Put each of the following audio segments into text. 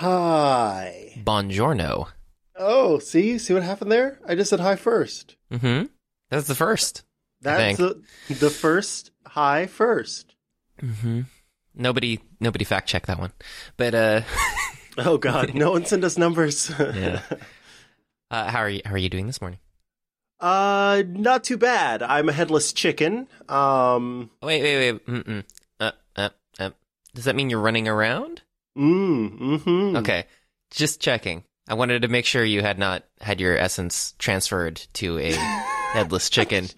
Hi. Buongiorno. Oh, see, see what happened there? I just said hi first. Mm-hmm. That's the first. That's the, the first hi first. Mm-hmm. Nobody, nobody fact checked that one. But uh, oh god, no one sent us numbers. yeah. Uh, how are you? How are you doing this morning? Uh, not too bad. I'm a headless chicken. Um, wait, wait, wait. Mm-mm. Uh, uh, uh. Does that mean you're running around? Mm, mm-hmm. Okay, just checking. I wanted to make sure you had not had your essence transferred to a headless chicken.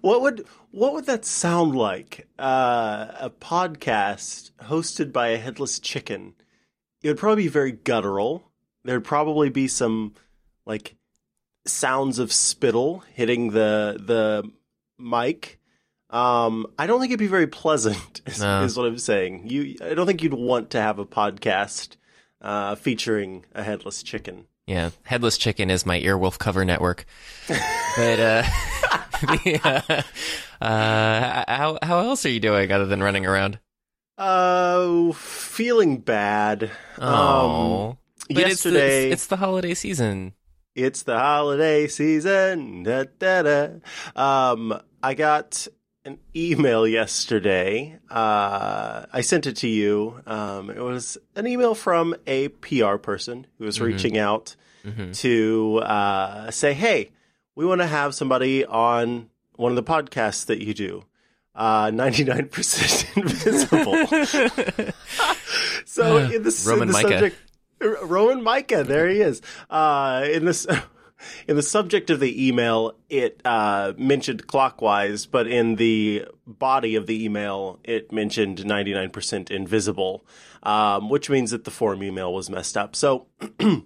What would what would that sound like? Uh, a podcast hosted by a headless chicken. It would probably be very guttural. There'd probably be some like sounds of spittle hitting the the mic. Um, I don't think it'd be very pleasant. Is, No. is what I'm saying. You, I don't think you'd want to have a podcast uh, featuring a headless chicken. Yeah, headless chicken is my earwolf cover network. but uh, the, uh, uh, how how else are you doing other than running around? Uh, feeling bad. Oh, Um, but it's yesterday, the, it's the holiday season. It's the holiday season. Da, da, da. Um, I got an email yesterday. Uh, I sent it to you. Um, it was an email from a PR person who was reaching out Mhm. to uh, say, "Hey, we want to have somebody on one of the podcasts that you do." Uh, 99% invisible. so in the, Roman in the Micah. subject, R- Roman Micah, there he is. Uh, in this, in the subject of the email, it uh, mentioned clockwise, but in the body of the email, it mentioned 99% invisible, um, which means that the form email was messed up. So, uh,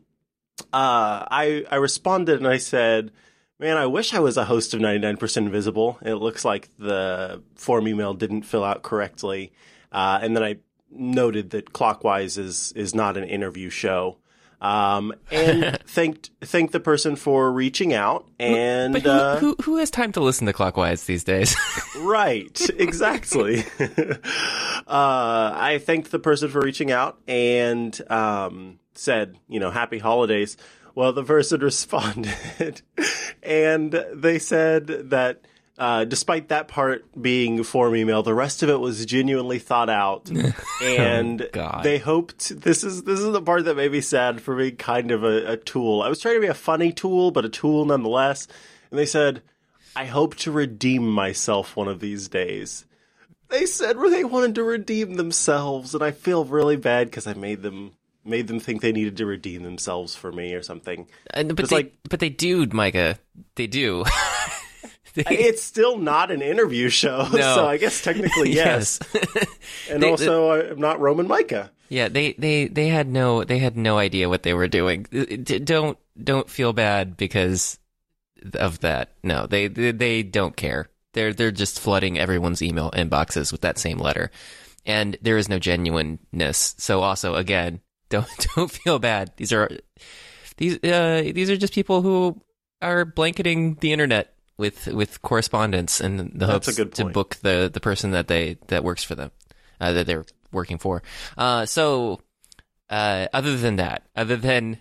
I I responded and I said, "Man, I wish I was a host of 99% Invisible. It looks like the form email didn't fill out correctly." Uh, and then I noted that Clockwise is is not an interview show. Um, and thanked thanked the person for reaching out and But who, uh, who who has time to listen to Clockwise these days? Right, exactly. uh, I thanked the person for reaching out and um, said, you know, happy holidays. Well, the person responded and they said that uh, despite that part being form email, the rest of it was genuinely thought out, and God. they hoped this is this is the part that made me sad for being kind of a, a tool. I was trying to be a funny tool, but a tool nonetheless. And they said, I hope to redeem myself one of these days. They said where they wanted to redeem themselves, and I feel really bad because I made them made them think they needed to redeem themselves for me or something. And- but they like- but they do, Micah. They do. They- It's still not an interview show, No. so I guess technically yes. And They- also, I'm not Roman Micah. Yeah, they, they, they had no they had no idea what they were doing. Don't don't feel bad because of that. No, they they, they don't care. They're they're just flooding everyone's email inboxes with that same letter, and there is no genuineness. So also again, don't don't feel bad. These are these uh these are just people who are blanketing the internet with with correspondence and the That's hopes to book the the person that they that works for them uh, that they're working for. Uh, so uh, other than that, other than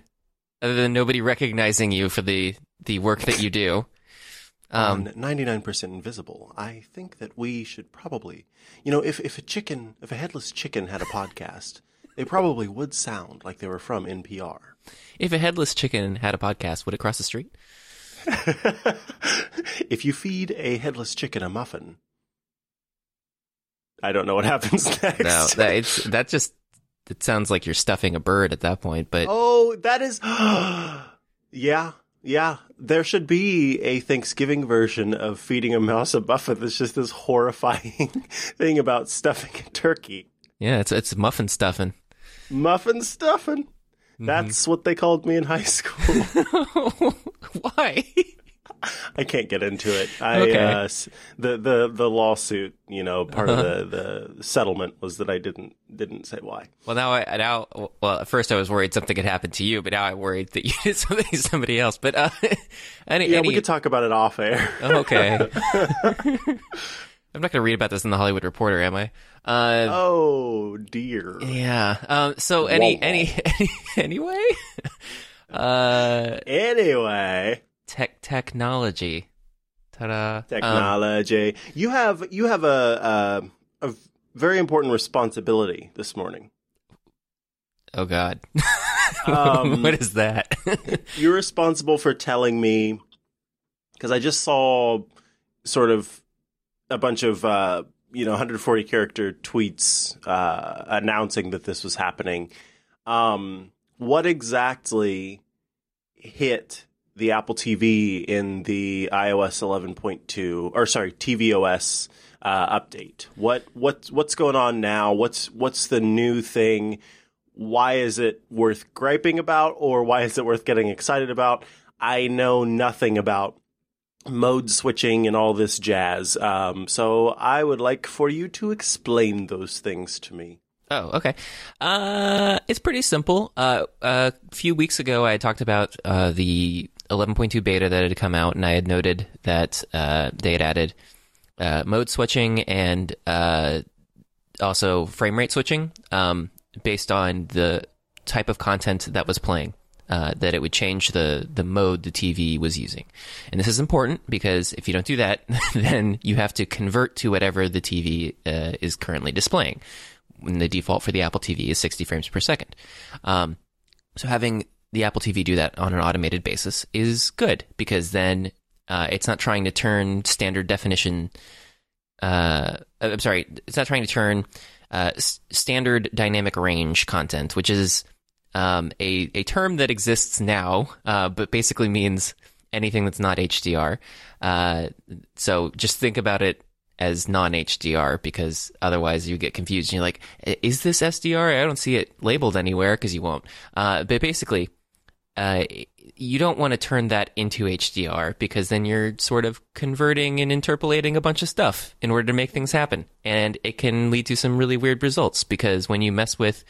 other than nobody recognizing you for the the work that you do, um, 99% invisible, I think that we should probably, you know, if, if a chicken, if a headless chicken had a podcast, they probably would sound like they were from NPR. if a headless chicken had a podcast, would it cross the street? if you feed a headless chicken a muffin, I don't know what happens next. No, that it's that just it sounds like you're stuffing a bird at that point. But oh, that is, yeah, yeah. There should be a Thanksgiving version of feeding a mouse a muffin. That's just this horrifying thing about stuffing a turkey. yeah, it's it's muffin stuffing. Muffin stuffing. That's what they called me in high school. Why? I can't get into it. I, Okay. uh, the the the lawsuit, you know, part of the the settlement was that I didn't didn't say why. Well, now I now well at first I was worried something had happened to you, but now I'm worried that you did something to somebody else. But uh, any, Yeah, any we could talk about it off air. okay. I'm not going to read about this in the Hollywood Reporter, am I? Uh, oh dear. Yeah. Um, so any, any, any, anyway, uh, Anyway, tech, technology. Ta-da. Um, technology. you have you have a, a a very important responsibility this morning. oh God. Um, what is that? You're responsible for telling me because I just saw sort of a bunch of uh, you know 140 character tweets uh, announcing that this was happening. Um, what exactly hit the Apple TV in the iOS 11.2 or sorry tvOS uh, update? What what what's going on now? What's what's the new thing? why is it worth griping about or why is it worth getting excited about? I know nothing about mode switching and all this jazz. Um, so I would like for you to explain those things to me. Oh, okay. Uh, it's pretty simple. Uh, a few weeks ago, I talked about uh, the 11.2 beta that had come out, and I had noted that uh, they had added uh, mode switching and uh, also frame rate switching um, based on the type of content that was playing. Uh, that it would change the the mode the TV was using, and this is important because if you don't do that, then you have to convert to whatever the TV uh, is currently displaying when the default for the Apple TV is 60 frames per second. Um, so having the Apple TV do that on an automated basis is good because then uh, it's not trying to turn standard definition. Uh, I'm sorry, it's not trying to turn uh, s- standard dynamic range content, which is um, a a term that exists now, uh, but basically means anything that's not HDR. Uh, so just think about it as non-HDR because otherwise you get confused. And you're like, is this SDR? I don't see it labeled anywhere because you won't. Uh, but basically, uh, you don't want to turn that into HDR because then you're sort of converting and interpolating a bunch of stuff in order to make things happen. And it can lead to some really weird results because when you mess with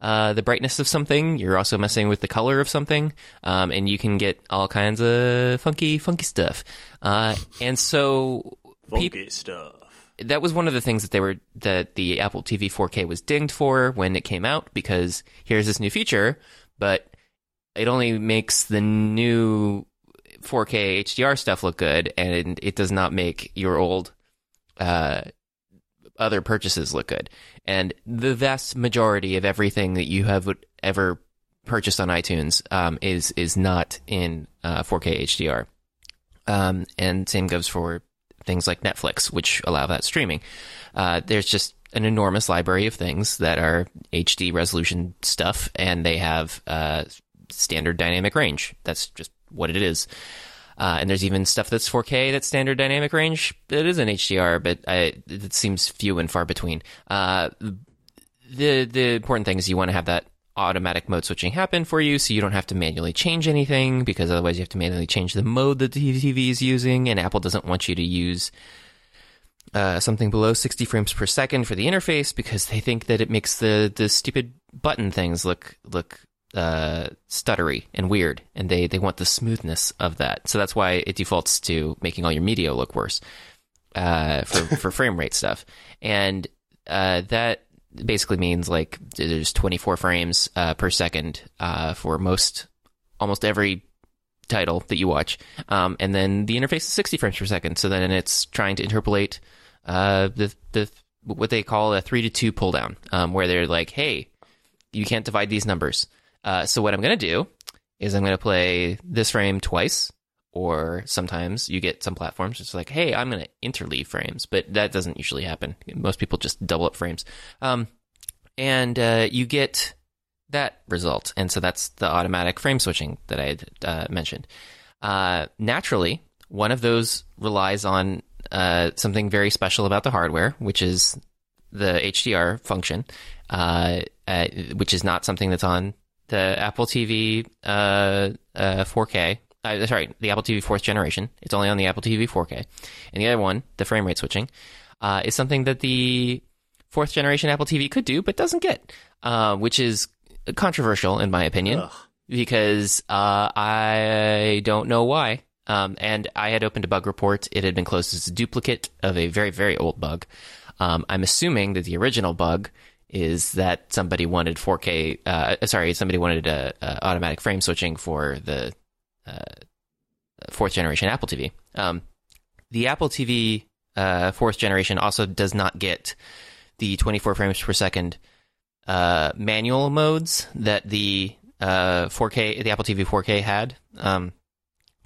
uh, the brightness of something, you're also messing with the color of something, um, and you can get all kinds of funky, funky stuff. Uh, and so Funky peop- stuff. that was one of the things that they were that the Apple TV 4K was dinged for when it came out because here's this new feature, but it only makes the new 4K HDR stuff look good, and it does not make your old uh, other purchases look good. And the vast majority of everything that you have ever purchased on iTunes um, is is not in uh, 4K HDR. Um, and same goes for things like Netflix, which allow that streaming. Uh, there's just an enormous library of things that are HD resolution stuff, and they have uh, standard dynamic range. That's just what it is. Uh, and there's even stuff that's 4K that's standard dynamic range that isn't HDR, but I, it seems few and far between. Uh, the the important thing is you want to have that automatic mode switching happen for you, so you don't have to manually change anything because otherwise you have to manually change the mode that the TV is using, and Apple doesn't want you to use uh, something below 60 frames per second for the interface because they think that it makes the the stupid button things look look uh, stuttery and weird, and they they want the smoothness of that. So that's why it defaults to making all your media look worse uh, for for frame rate stuff, and uh, that basically means like there's 24 frames uh, per second uh, for most almost every title that you watch, um, and then the interface is 60 frames per second. So then it's trying to interpolate uh, the the what they call a three to two pull down, um, where they're like, hey, you can't divide these numbers. Uh, so what I'm going to do is I'm going to play this frame twice, or sometimes you get some platforms it's like, hey, I'm going to interleave frames, but that doesn't usually happen. Most people just double up frames, um, and uh, you get that result, and so that's the automatic frame switching that I had uh, mentioned. Uh, naturally, one of those relies on uh, something very special about the hardware, which is the HDR function, uh, uh, which is not something that's on the Apple TV uh, uh, 4K. Uh, sorry, the Apple TV fourth generation. It's only on the Apple TV 4K, and the other one, the frame rate switching, uh, is something that the fourth generation Apple TV could do, but doesn't get, uh, which is controversial in my opinion Ugh. because uh, I don't know why. Um, and I had opened a bug report. It had been closed as a duplicate of a very, very old bug. Um, I'm assuming that the original bug is that somebody wanted 4K. Uh, sorry, somebody wanted a, a automatic frame switching for the uh, fourth generation Apple TV. Um, the Apple TV uh, fourth generation also does not get the 24 frames per second uh, manual modes that the 4K, uh, the Apple TV 4K had um,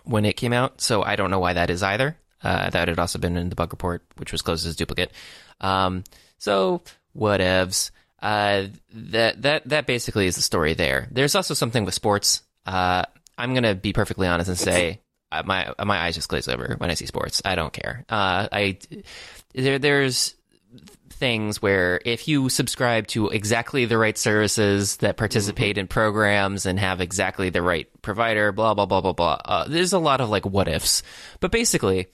when it came out. So I don't know why that is either. Uh, that had also been in the bug report, which was closed as duplicate. Um, so whatevs. Uh, that that that basically is the story there. There's also something with sports. Uh, I'm gonna be perfectly honest and say uh, my my eyes just glaze over when I see sports. I don't care. Uh, I there there's things where if you subscribe to exactly the right services that participate in programs and have exactly the right provider, blah blah blah blah blah. Uh, there's a lot of like what ifs, but basically,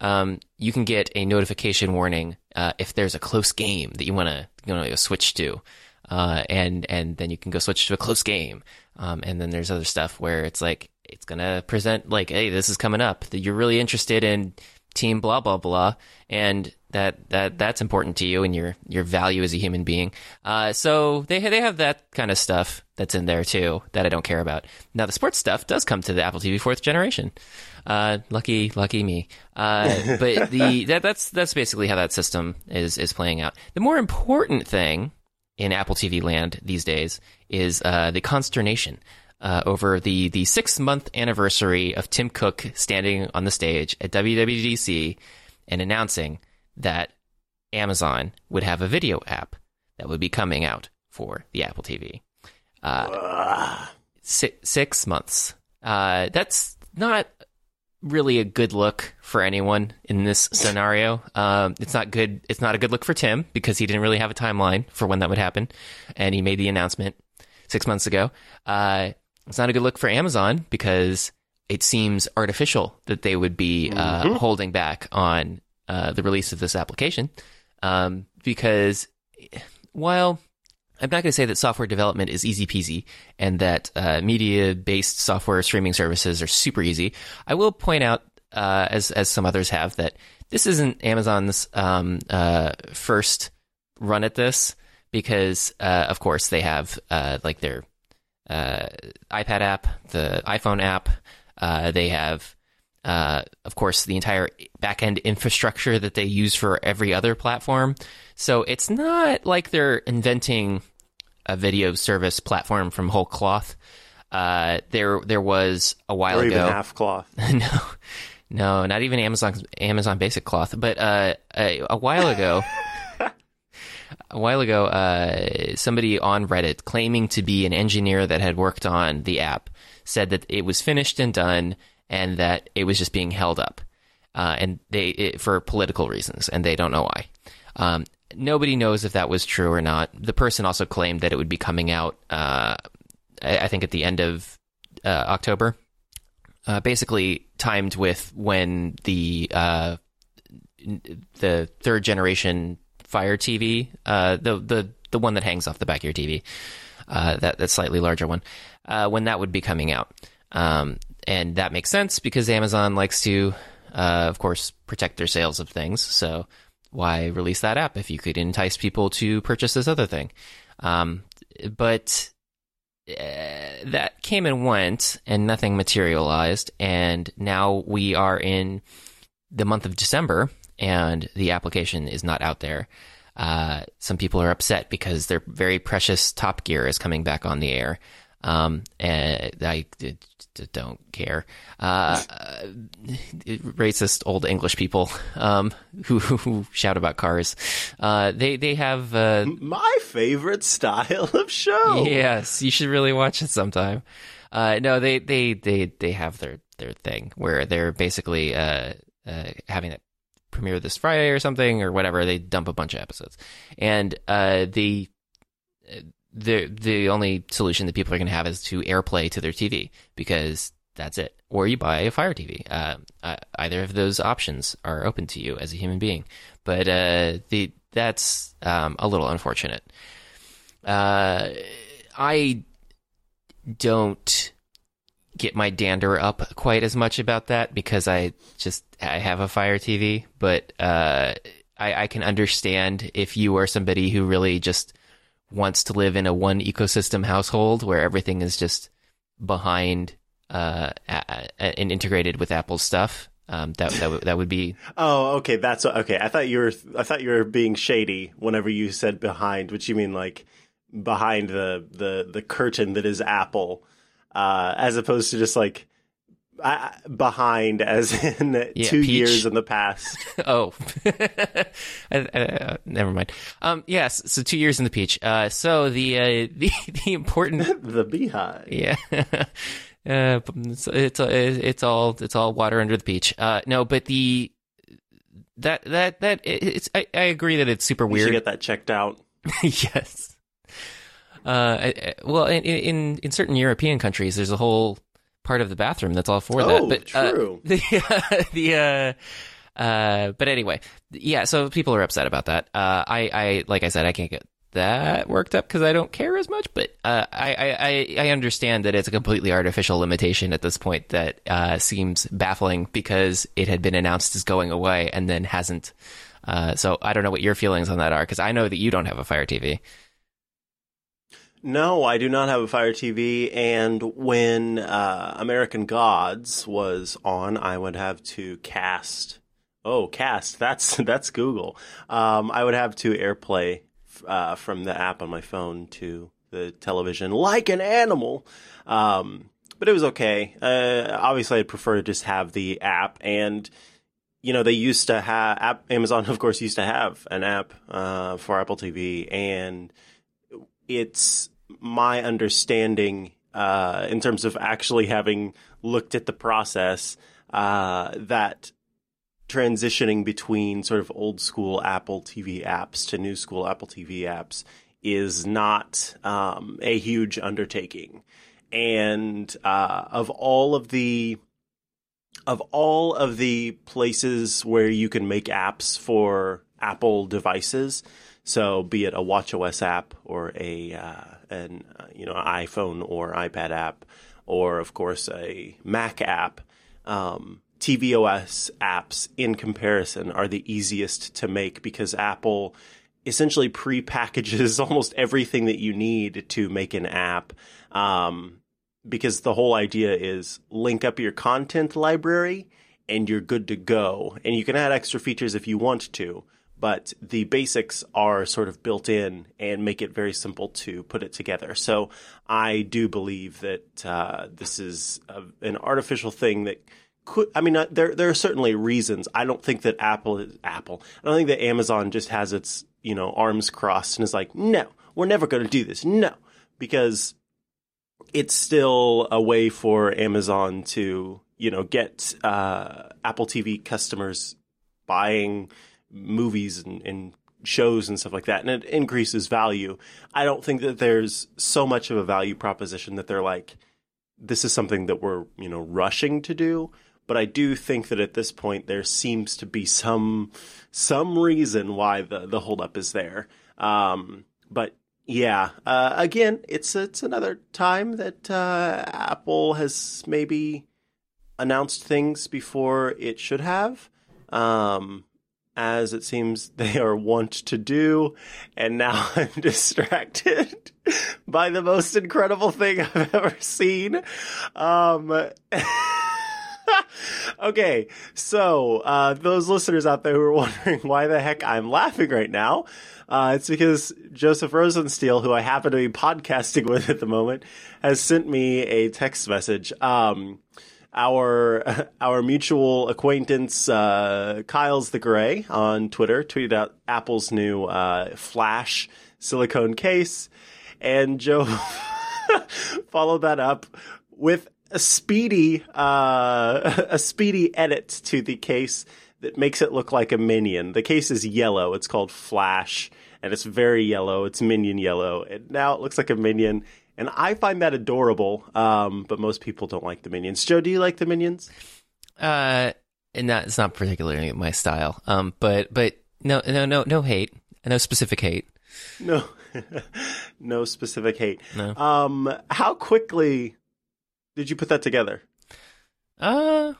um, you can get a notification warning uh, if there's a close game that you want to you know switch to, uh, and and then you can go switch to a close game. Um, and then there's other stuff where it's like it's gonna present like, hey, this is coming up that you're really interested in team blah blah blah and that that that's important to you and your your value as a human being. Uh, so they they have that kind of stuff that's in there too that I don't care about. Now the sports stuff does come to the Apple TV fourth generation. Uh, lucky lucky me. Uh, but the that, that's that's basically how that system is is playing out. The more important thing in Apple TV land these days is uh, the consternation uh, over the the six month anniversary of Tim Cook standing on the stage at WWDC and announcing that Amazon would have a video app that would be coming out for the Apple TV. Uh, six, six months. Uh, that's not really a good look for anyone in this scenario. Um, it's not good. It's not a good look for Tim because he didn't really have a timeline for when that would happen, and he made the announcement six months ago. Uh, it's not a good look for Amazon because it seems artificial that they would be uh, mm-hmm. holding back on uh, the release of this application. Um, because while I'm not going to say that software development is easy peasy and that uh, media based software streaming services are super easy, I will point out, uh, as as some others have, that this isn't Amazon's um, uh, first run at this because, uh, of course, they have like their iPad app, the iPhone app. They have, uh, of course, the entire backend infrastructure that they use for every other platform. So it's not like they're inventing a video service platform from whole cloth. Uh, there, there was a while or ago. half cloth. no, no, not even Amazon Amazon Basic Cloth. But uh, a, a while ago, a while ago, uh, somebody on Reddit claiming to be an engineer that had worked on the app said that it was finished and done and that it was just being held up, uh, and they it, for political reasons, and they don't know why. Um, nobody knows if that was true or not. The person also claimed that it would be coming out, uh, I think, at the end of uh, October, uh, basically timed with when the uh, the third generation Fire TV, uh, the the the one that hangs off the back of your TV, that that slightly larger one, when that would be coming out, um, and that makes sense because Amazon likes to, uh, of course, protect their sales of things. So why release that app if you could entice people to purchase this other thing? Um, but uh, that came and went, and nothing materialized, and now we are in the month of December and the application is not out there. Uh, some people are upset because their very precious Top Gear is coming back on the air. Um, and I, Don't care. Uh, racist old English people um, who, who, shout about cars. Uh, they they have uh, my favorite style of show. Yes, you should really watch it sometime. Uh, no, they, they they they have their their thing where they're basically uh, uh, having it premiere this Friday or something or whatever. They dump a bunch of episodes, and uh, the the the only solution that people are going to have is to AirPlay to their TV because that's it. Or you buy a Fire TV. Uh, uh, either of those options are open to you as a human being, but uh, the that's um, a little unfortunate. Uh, I don't get my dander up quite as much about that because I just I have a Fire TV, but uh, I, I can understand if you are somebody who really just wants to live in a one ecosystem household where everything is just behind uh, and integrated with Apple's stuff. Um, that that, w- that would be. Oh, okay. That's okay. I thought you were. I thought you were being shady whenever you said behind, which you mean like behind the the the curtain that is Apple, uh, as opposed to just like uh, behind, as in yeah, two Peach. years in the past. oh, uh, never mind. Um, yes, so two years in the Peach. Uh, so the uh, the the important the beehive. Yeah. Uh, it's, it's it's all it's all water under the peach. Uh, no, but the that that that it's I, I agree that it's super weird. You get that checked out. yes. Uh, well, in, in in certain European countries, there's a whole part of the bathroom that's all for oh, that. But true. Uh, the the uh, uh, but anyway, yeah. So people are upset about that. Uh, I I like I said, I can't get that worked up because I don't care as much. But uh, I, I I understand that it's a completely artificial limitation at this point that uh, seems baffling because it had been announced as going away and then hasn't. Uh, so I don't know what your feelings on that are because I know that you don't have a Fire TV. No, I do not have a Fire TV. And when uh, American Gods was on, I would have to cast. Oh, cast. That's that's Google. Um, I would have to AirPlay uh, from the app on my phone to the television like an animal. Um, but it was okay. Uh, obviously, I'd prefer to just have the app. And, you know, they used to have, Amazon, of course, used to have an app uh, for Apple TV. And it's my understanding uh, in terms of actually having looked at the process uh, that transitioning between sort of old school Apple TV apps to new school Apple TV apps is not um, a huge undertaking. And uh, of all of the of all of the places where you can make apps for Apple devices, so be it a WatchOS app or a uh, an uh, you know iPhone or iPad app, or of course a Mac app. Um, tvOS apps in comparison are the easiest to make because Apple essentially pre-packages almost everything that you need to make an app. Um, because the whole idea is link up your content library and you're good to go. And you can add extra features if you want to, but the basics are sort of built in and make it very simple to put it together. So I do believe that uh, this is a, an artificial thing that could I mean uh, there there are certainly reasons. I don't think that Apple is Apple. I don't think that Amazon just has its you know arms crossed and is like, no, we're never going to do this. No, because it's still a way for Amazon to you know get uh, Apple TV customers buying movies and, and shows and stuff like that, and it increases value. I don't think that there's so much of a value proposition that they're like, this is something that we're you know rushing to do but I do think that at this point there seems to be some some reason why the the holdup is there. Um, but yeah, uh, again, it's it's another time that uh, Apple has maybe announced things before it should have. Um, as it seems they are wont to do. And now I'm distracted by the most incredible thing I've ever seen. Um, okay, so uh, those listeners out there who are wondering why the heck I'm laughing right now, uh, it's because Joseph Rosensteel, who I happen to be podcasting with at the moment, has sent me a text message. Um, our our mutual acquaintance uh, Kyle Seth Gray on Twitter tweeted out Apple's new uh, Flash silicone case, and Joe followed that up with a speedy uh, a speedy edit to the case that makes it look like a minion. The case is yellow. It's called Flash, and it's very yellow. It's minion yellow, and now it looks like a minion. And I find that adorable, um, but most people don't like the minions. Joe, do you like the minions? Uh, and that's not particularly my style. Um, but but no no no no hate, no specific hate. No, no specific hate. No. Um, how quickly did you put that together? Uh,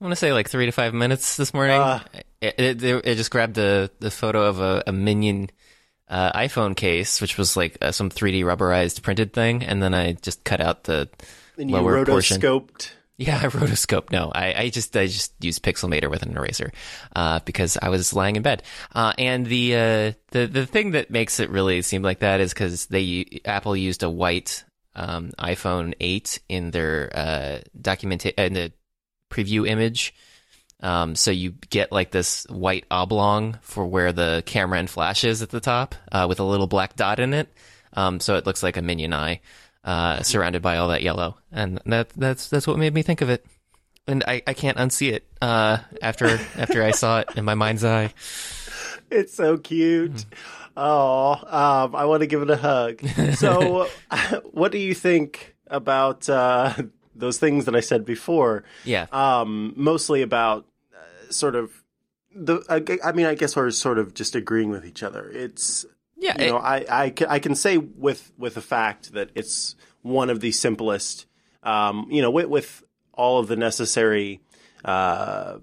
I want to say like three to five minutes this morning. Uh. it, it, it- just grabbed the the photo of a, a minion uh, iPhone case, which was like uh, some 3D rubberized printed thing, and then I just cut out the And you lower portion. rotoscoped. Yeah, I rotoscope. No, I, I just I just used Pixelmator with an eraser uh, because I was lying in bed. Uh, and the uh, the the thing that makes it really seem like that is because they Apple used a white um, iPhone 8 in their uh, document in the preview image. Um, so you get like this white oblong for where the camera and flash is at the top, uh, with a little black dot in it. Um, so it looks like a minion eye, uh, surrounded by all that yellow, and that that's that's what made me think of it. And I, I can't unsee it uh, after after I saw it in my mind's eye. It's so cute. Oh, um, I want to give it a hug. So, what do you think about uh, those things that I said before? Yeah, Um, mostly about sort of the. I, I mean, I guess we're sort of just agreeing with each other. It's yeah. you it- know, I, I, ca- I can say with with the fact that it's one of the simplest, um, you know, with, with all of the necessary uh,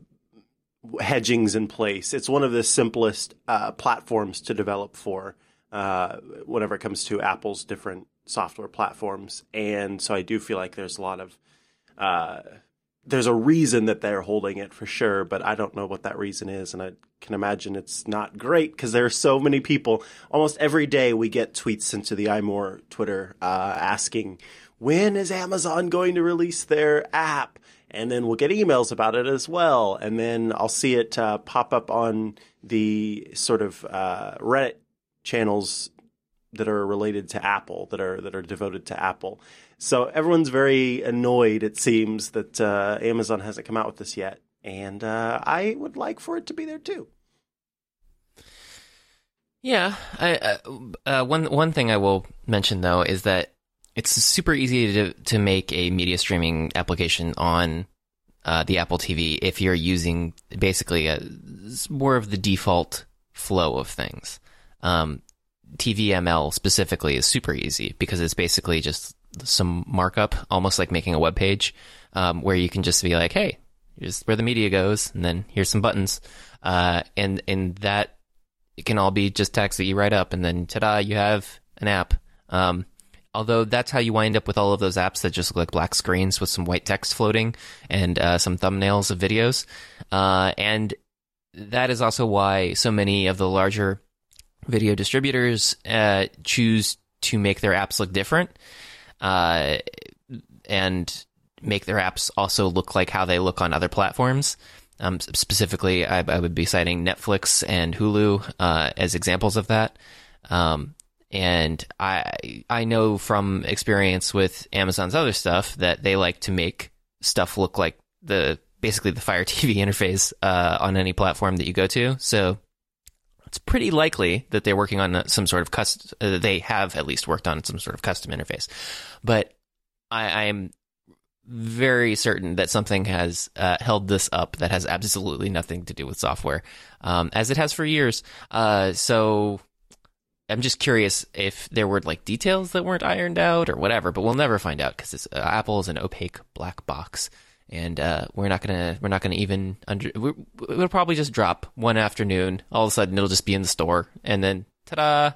hedgings in place. It's one of the simplest uh, platforms to develop for uh, whenever it comes to Apple's different software platforms, and so I do feel like there's a lot of uh, there's a reason that they're holding it for sure, but I don't know what that reason is, and I can imagine it's not great because there are so many people. Almost every day, we get tweets into the iMore Twitter uh, asking, "When is Amazon going to release their app?" And then we'll get emails about it as well, and then I'll see it uh, pop up on the sort of uh, Reddit channels that are related to Apple, that are that are devoted to Apple. So everyone's very annoyed. It seems that uh, Amazon hasn't come out with this yet, and uh, I would like for it to be there too. Yeah, I, uh, uh, one one thing I will mention though is that it's super easy to to make a media streaming application on uh, the Apple TV if you're using basically a more of the default flow of things. Um, TVML specifically is super easy because it's basically just some markup, almost like making a web page, um, where you can just be like, "Hey, here's where the media goes," and then here's some buttons, uh, and and that it can all be just text that you write up, and then ta-da, you have an app. Um, although that's how you wind up with all of those apps that just look like black screens with some white text floating and uh, some thumbnails of videos, uh, and that is also why so many of the larger video distributors uh, choose to make their apps look different uh, and make their apps also look like how they look on other platforms. Um, specifically, I, I would be citing Netflix and Hulu uh, as examples of that. Um, and I I know from experience with Amazon's other stuff that they like to make stuff look like the basically the Fire TV interface uh, on any platform that you go to. So it's pretty likely that they're working on some sort of custom. Uh, they have at least worked on some sort of custom interface, but I, I'm very certain that something has uh, held this up that has absolutely nothing to do with software, um, as it has for years. Uh, so I'm just curious if there were like details that weren't ironed out or whatever, but we'll never find out because uh, Apple is an opaque black box. And uh, we're not gonna we're not gonna even under we it'll probably just drop one afternoon. All of a sudden, it'll just be in the store, and then ta-da!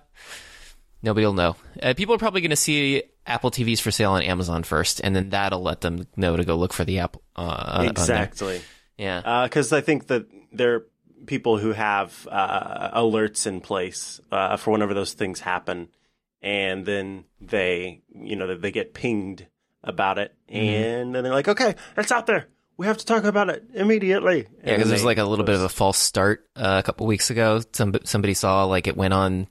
Nobody will know. Uh, people are probably gonna see Apple TVs for sale on Amazon first, and then that'll let them know to go look for the Apple. Uh, exactly, Yeah. because I think that there are people who have uh, alerts in place uh, for whenever those things happen, and then they, you know, they get pinged about it, Mm-hmm. and then they're like, "Okay, it's out there. We have to talk about it immediately." Yeah, because there's like a little bit of a false start uh, a couple weeks ago. Some somebody saw like it went on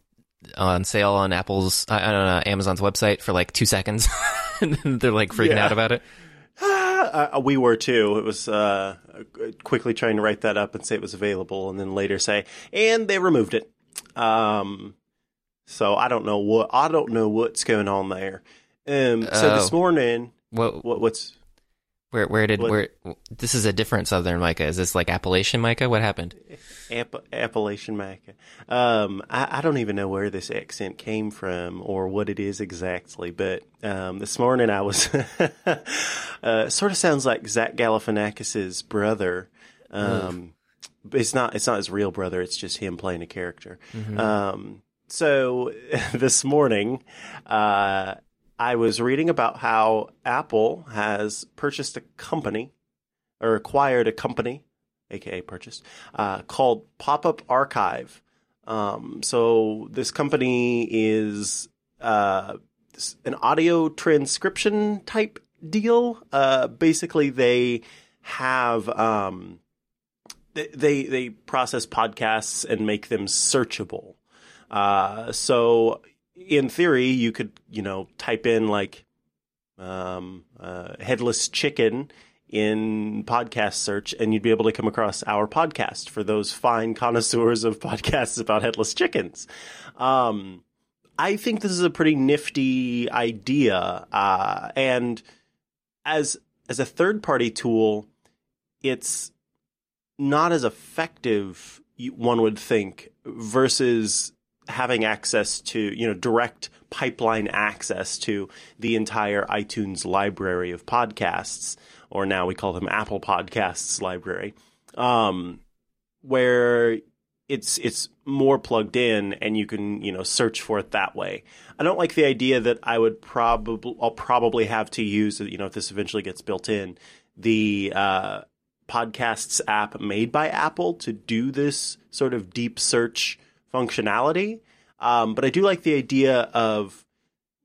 on sale on Apple's I, I don't know Amazon's website for like two seconds, and then they're like freaking Yeah. out about it. Uh, we were too. It was uh, quickly trying to write that up and say it was available, and then later say, and they removed it. Um, so I don't know what I don't know what's going on there. Um, so this Oh. morning, What what, what's Where where did What- where this is a different Southern Micah? Is this like Appalachian Micah? What happened? App- Appalachian Mac. Um, I, I don't even know where this accent came from or what it is exactly, but um, this morning I was. uh, sort of sounds like Zach Galifianakis's brother. Um, it's not. It's not his real brother. It's just him playing a character. Um, so this morning, uh, I was reading about how Apple has purchased a company or acquired a company aka purchased, uh, called Pop Up Archive. Um, so this company is uh, an audio transcription type deal. Uh, basically, they have um, they, they process podcasts and make them searchable. Uh, so in theory, you could you know type in like um, uh, headless chicken in podcast search and you'd be able to come across our podcast for those fine connoisseurs of podcasts about headless chickens. Um, I think this is a pretty nifty idea. Uh, and as, as a third party tool, it's not as effective, one would think, versus having access to, you know, direct pipeline access to the entire iTunes library of podcasts, or now we call them Apple Podcasts library, um, where it's it's more plugged in and you can you know search for it that way. I don't like the idea that I would probably I'll probably have to use you know if this eventually gets built in the uh, podcasts app made by Apple to do this sort of deep search functionality. Um, but I do like the idea of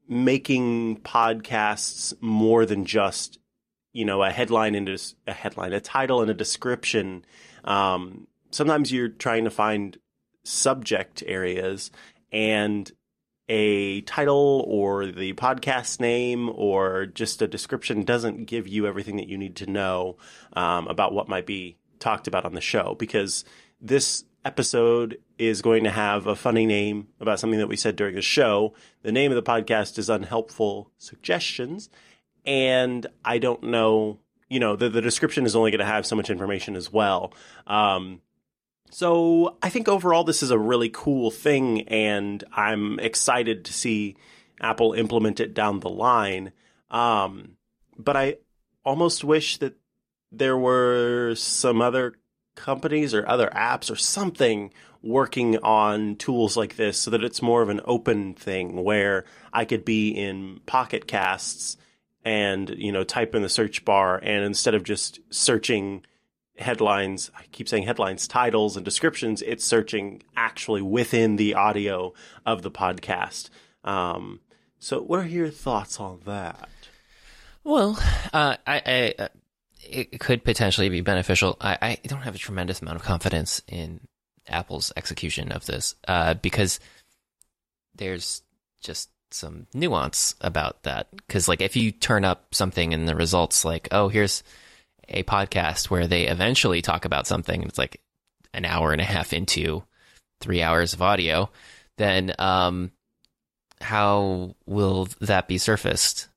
making podcasts more than just you know a headline and a, headline, a title and a description. Um, sometimes you're trying to find subject areas and a title or the podcast name or just a description doesn't give you everything that you need to know um, about what might be talked about on the show because this episode is going to have a funny name about something that we said during the show. The name of the podcast is Unhelpful Suggestions. And I don't know, you know, the, the description is only going to have so much information as well. Um, so I think overall this is a really cool thing, and I'm excited to see Apple implement it down the line. Um, but I almost wish that there were some other companies or other apps or something working on tools like this so that it's more of an open thing where I could be in Pocket Casts and you know type in the search bar and instead of just searching headlines I keep saying headlines titles and descriptions it's searching actually within the audio of the podcast. Um, so what are your thoughts on that? Well, uh, I, I uh, it could potentially be beneficial. I, I don't have a tremendous amount of confidence in Apple's execution of this uh, because there's just some nuance about that. Because like if you turn up something in the results, like oh here's a podcast where they eventually talk about something, and it's like an hour and a half into three hours of audio, then um, how will that be surfaced?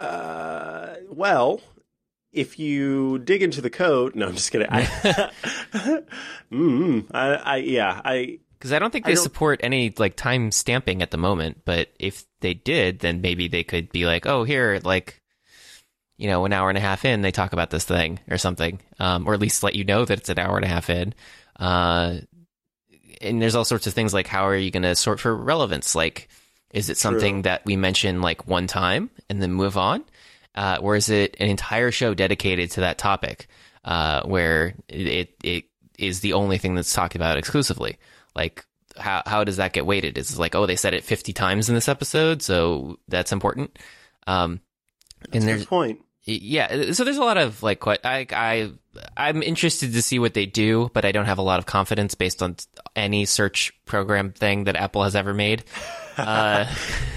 Uh, well, if you dig into the code, no, I'm just kidding. I, mm, I, I, yeah, I, Because I don't think they don't- support any like time stamping at the moment. But if they did, then maybe they could be like, "Oh, here, like, you know, an hour and a half in, they talk about this thing or something, um, or at least let you know that it's an hour and a half in." Uh, and there's all sorts of things like, how are you going to sort for relevance? Like, is it something True. that we mention like one time and then move on, uh, or is it an entire show dedicated to that topic, uh, where it it is the only thing that's talked about exclusively? Like, how how does that get weighted? Is it like, oh, they said it 50 times in this episode, so that's important. Um, that's and there's point. yeah, so there's a lot of like I I I'm interested to see what they do, but I don't have a lot of confidence based on any search program thing that Apple has ever made. Uh,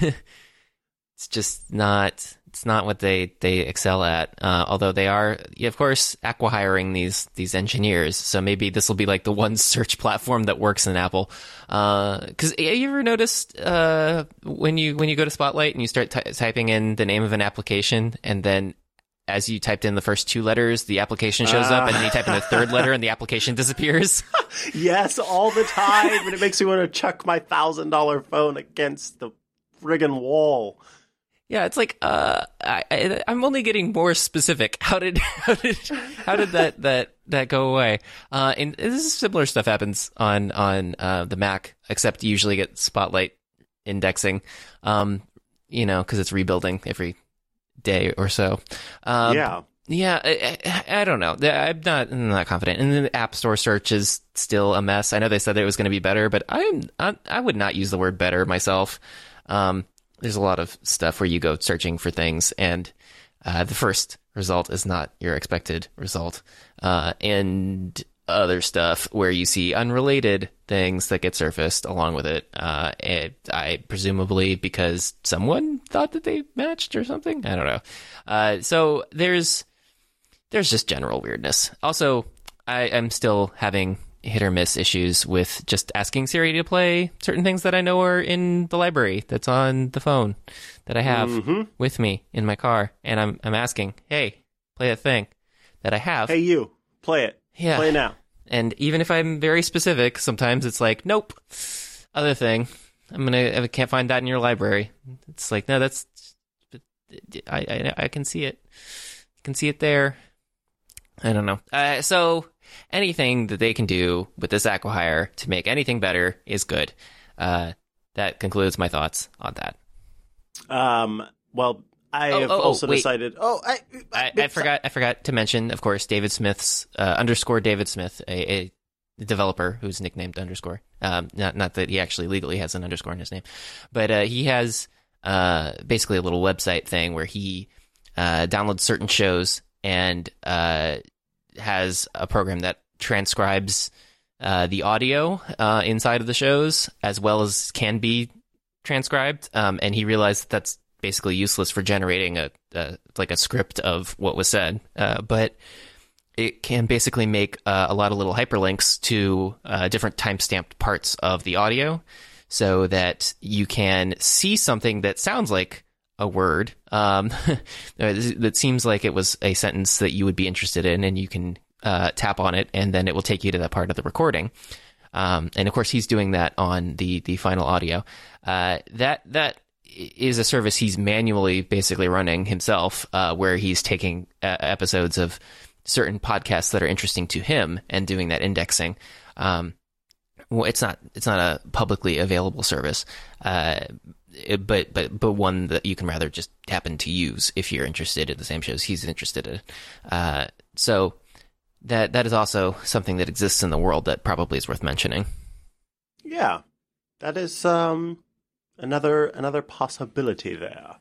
it's just not it's not what they they excel at. Uh, although they are, of course, acquiring these these engineers. So maybe this will be like the one search platform that works in Apple. Because uh, you ever noticed uh, when you when you go to Spotlight and you start ty- typing in the name of an application and then as you typed in the first two letters, the application shows up, and then you type in the third letter, and the application disappears. yes, all the time, and it makes me want to chuck my thousand dollar phone against the friggin' wall. Yeah, it's like uh, I, I, am only getting more specific. How did how did how did that that that go away? Uh, and this is similar stuff happens on on uh, the Mac, except you usually get Spotlight indexing. Um, you know, because it's rebuilding every day or so. Um, yeah. Yeah, I, I, don't know. I'm not I'm not confident. And the App Store search is still a mess. I know they said it was going to be better, but I'm I, I would not use the word better myself. Um, there's a lot of stuff where you go searching for things, and uh, the first result is not your expected result, uh, and other stuff where you see unrelated things that get surfaced along with it. Uh, it, I presumably because someone thought that they matched or something. I don't know. Uh, so there's there's just general weirdness. Also, I am still having hit or miss issues with just asking Siri to play certain things that I know are in the library that's on the phone that I have mm-hmm. with me in my car, and I'm I'm asking, hey, play a thing that I have. Hey, you play it. Yeah, play now. And even if I'm very specific, sometimes it's like, nope. Other thing, I'm gonna I can't find that in your library. It's like, no, that's I I, I can see it. I can see it there. I don't know. Uh, so anything that they can do with this acquihire to make anything better is good. Uh, that concludes my thoughts on that. Um, well, I oh, have oh, oh also wait. decided. Oh, I I, I, I, forgot. I forgot to mention, of course, David Smith's uh, underscore David Smith, a, a, developer who's nicknamed underscore. Um, not not that he actually legally has an underscore in his name, but uh, he has uh, basically a little website thing where he uh, downloads certain shows and uh, has a program that transcribes uh, the audio uh, inside of the shows as well as can be transcribed. Um, and he realized that that's basically useless for generating a, a like a script of what was said. Uh, but it can basically make uh, a lot of little hyperlinks to uh, different time-stamped parts of the audio so that you can see something that sounds like a word um, that seems like it was a sentence that you would be interested in, and you can uh, tap on it, and then it will take you to that part of the recording. Um, and of course, he's doing that on the the final audio. Uh, that that is a service he's manually basically running himself, uh, where he's taking uh, episodes of certain podcasts that are interesting to him and doing that indexing. Um, well, it's not it's not a publicly available service, uh, it, but but but one that you can rather just happen to use if you're interested in the same shows he's interested in. Uh, so that that is also something that exists in the world that probably is worth mentioning. Yeah, that is um, another another possibility there.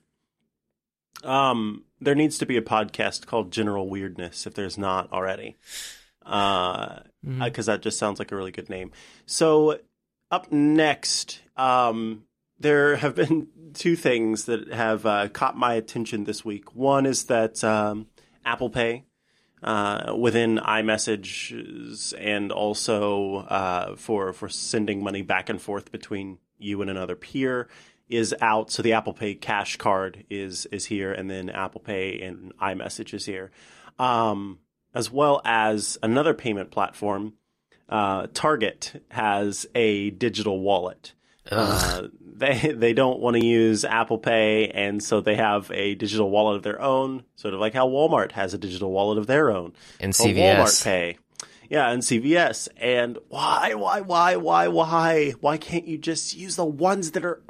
Um, there needs to be a podcast called General Weirdness if there's not already, because uh, mm-hmm. that just sounds like a really good name. So up next, um, there have been two things that have uh, caught my attention this week. One is that um, Apple Pay uh, within iMessages and also uh, for for sending money back and forth between you and another peer is out. So the Apple Pay Cash Card is is here, and then Apple Pay and iMessage is here, um, as well as another payment platform. Uh, Target has a digital wallet. Uh, they they don't want to use Apple Pay, and so they have a digital wallet of their own, sort of like how Walmart has a digital wallet of their own. And CVS. Walmart Pay. Yeah, and CVS. And why, why, why, why, why? Why can't you just use the ones that are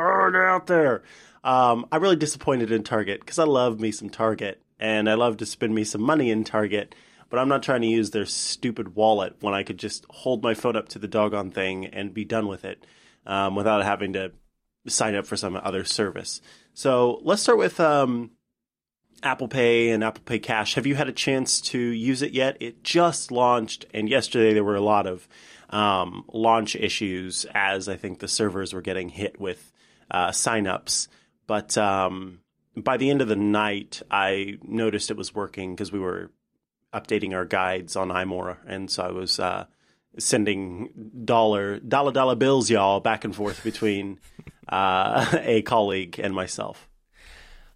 out there? Um, I'm really disappointed in Target because I love me some Target and I love to spend me some money in Target, but I'm not trying to use their stupid wallet when I could just hold my phone up to the doggone thing and be done with it um, without having to sign up for some other service. So let's start with um, Apple Pay and Apple Pay Cash. Have you had a chance to use it yet? It just launched, and yesterday there were a lot of um, launch issues as I think the servers were getting hit with uh, signups. But um, by the end of the night, I noticed it was working because we were updating our guides on iMore, and so I was uh, sending dollar dollar dollar bills, y'all, back and forth between uh, a colleague and myself.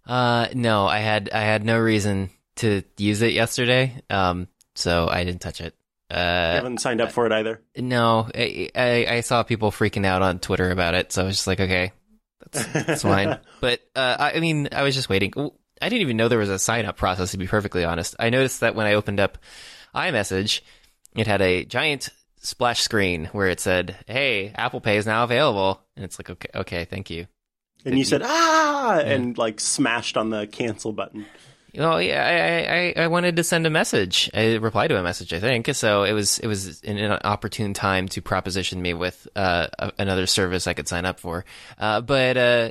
Uh, no, I had I had no reason to use it yesterday, um, so I didn't touch it. You Uh, haven't signed up for it either. no, I, I I saw people freaking out on Twitter about it, so I was just like, okay, that's that's fine. But uh, I, I mean, I was just waiting. I didn't even know there was a sign up process. To be perfectly honest, I noticed that when I opened up iMessage, it had a giant splash screen where it said, "Hey, Apple Pay is now available," and it's like, okay, okay, thank you. And you said ah, and like smashed on the cancel button. Well, yeah, I, I, I wanted to send a message. I replied to a message, I think. So it was, it was an, an opportune time to proposition me with uh, a, another service I could sign up for. Uh, but uh,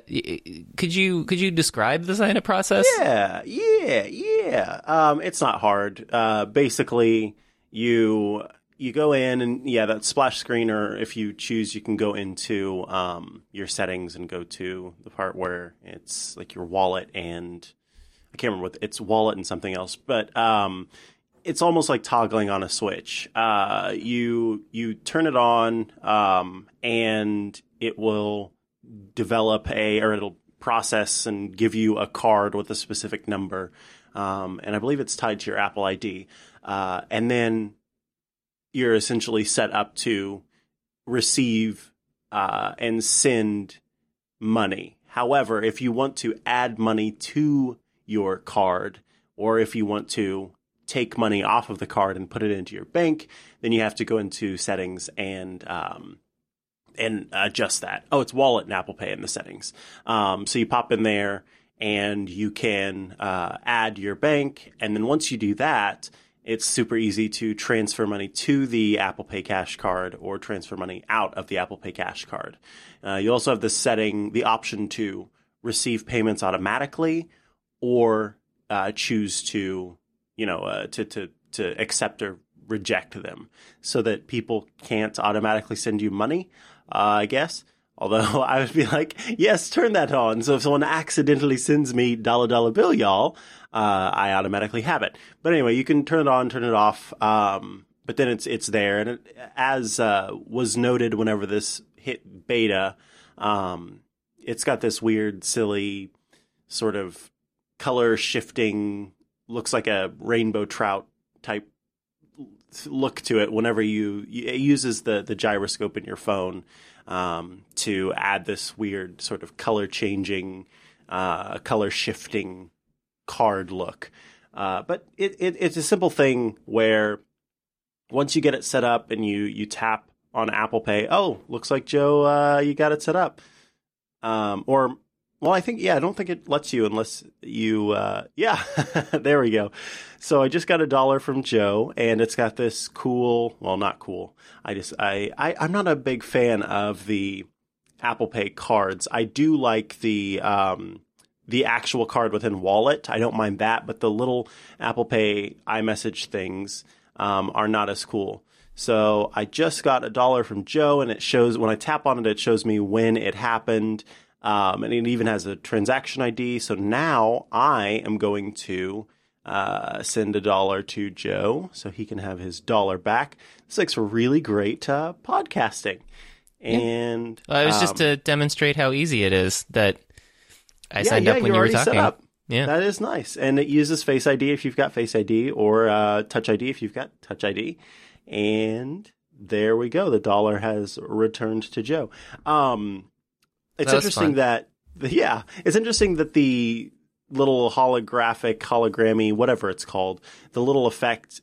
could you, could you describe the sign up process? Yeah, yeah, yeah. Um, it's not hard. Uh, basically, you you go in and yeah, that splash screen, or if you choose, you can go into um, your settings and go to the part where it's like your wallet and I can't remember what it's wallet and something else, but um, it's almost like toggling on a switch. Uh, you you turn it on, um, and it will develop a or it'll process and give you a card with a specific number, um, and I believe it's tied to your Apple ID, uh, and then you're essentially set up to receive uh, and send money. However, if you want to add money to your card, or if you want to take money off of the card and put it into your bank, then you have to go into settings and um, and adjust that. Oh, it's wallet and Apple Pay in the settings. Um, so you pop in there and you can uh, add your bank, and then once you do that, it's super easy to transfer money to the Apple Pay Cash card or transfer money out of the Apple Pay Cash card. Uh, you also have the setting, the option to receive payments automatically or uh, choose to, you know, uh, to to to accept or reject them, so that people can't automatically send you money. Uh, I guess. Although I would be like, yes, turn that on. So if someone accidentally sends me dollar dollar bill, y'all, uh, I automatically have it. But anyway, you can turn it on, turn it off. Um, but then it's it's there, and it, as uh, was noted whenever this hit beta, um, it's got this weird, silly sort of color shifting, looks like a rainbow trout type look to it. Whenever you it uses the the gyroscope in your phone um, to add this weird sort of color changing, uh, color shifting card look. Uh, but it, it, it's a simple thing where once you get it set up and you you tap on Apple Pay, oh, looks like Joe, uh, you got it set up. Um, or well, I think yeah, I don't think it lets you unless you uh, yeah, there we go. So I just got a dollar from Joe, and it's got this cool. Well, not cool. I just I, I I'm not a big fan of the Apple Pay cards. I do like the um, the actual card within Wallet. I don't mind that, but the little Apple Pay iMessage things um, are not as cool. So I just got a dollar from Joe, and it shows when I tap on it, it shows me when it happened, um, and it even has a transaction ID. So now I am going to uh, send a dollar to Joe so he can have his dollar back. This looks really great uh, podcasting. And Well, it was just um, to demonstrate how easy it is that I yeah, signed yeah, up when you were talking. up. Yeah. That is nice. And it uses Face ID if you've got Face ID or uh, Touch ID if you've got Touch ID. And there we go. The dollar has returned to Joe. Um, it's That interesting fun. that, yeah, it's interesting that the little holographic, hologrammy, whatever it's called, the little effect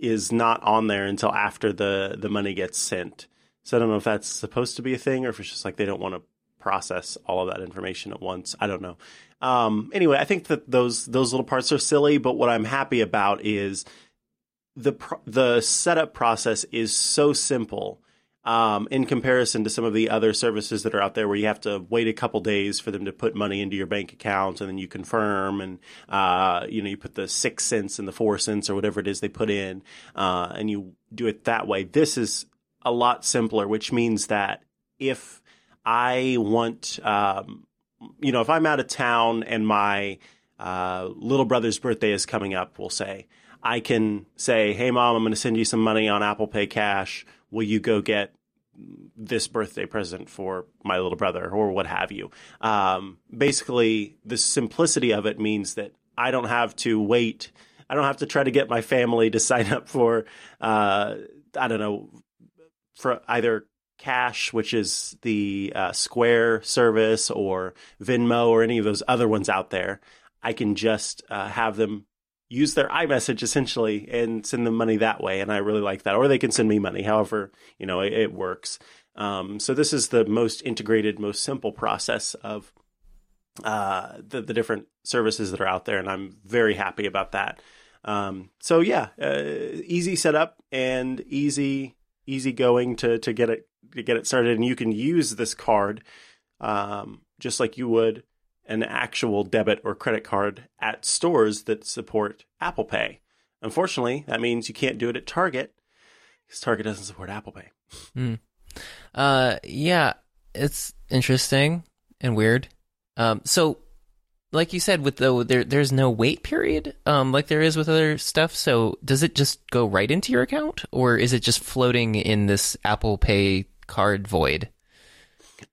is not on there until after the, the money gets sent. So I don't know if that's supposed to be a thing or if it's just like they don't want to process all of that information at once. I don't know. Um, anyway, I think that those those little parts are silly, but what I'm happy about is the pro- the setup process is so simple um, in comparison to some of the other services that are out there, where you have to wait a couple days for them to put money into your bank account, and then you confirm, and uh, you know you put the six cents and the four cents or whatever it is they put in, uh, and you do it that way. This is a lot simpler, which means that if I want um, you know, if I'm out of town and my uh, little brother's birthday is coming up, we'll say, I can say, "Hey, mom, I'm going to send you some money on Apple Pay Cash. Will you go get this birthday present for my little brother or what have you?" Um, basically, the simplicity of it means that I don't have to wait. I don't have to try to get my family to sign up for, uh, I don't know, for either Cash, which is the uh, Square service, or Venmo, or any of those other ones out there. I can just uh, have them use their iMessage essentially and send them money that way. And I really like that. Or they can send me money, however, you know, it, it works. Um, so this is the most integrated, most simple process of uh, the, the different services that are out there. And I'm very happy about that. Um, so yeah, uh, easy setup and easy, easy going to, to get it, to get it started. And you can use this card, um, just like you would an actual debit or credit card at stores that support Apple Pay. Unfortunately, that means you can't do it at Target because Target doesn't support Apple Pay. Mm. Uh, yeah, it's interesting and weird. Um, so, like you said, with the there, there's no wait period, um, like there is with other stuff. So, does it just go right into your account, or is it just floating in this Apple Pay card void?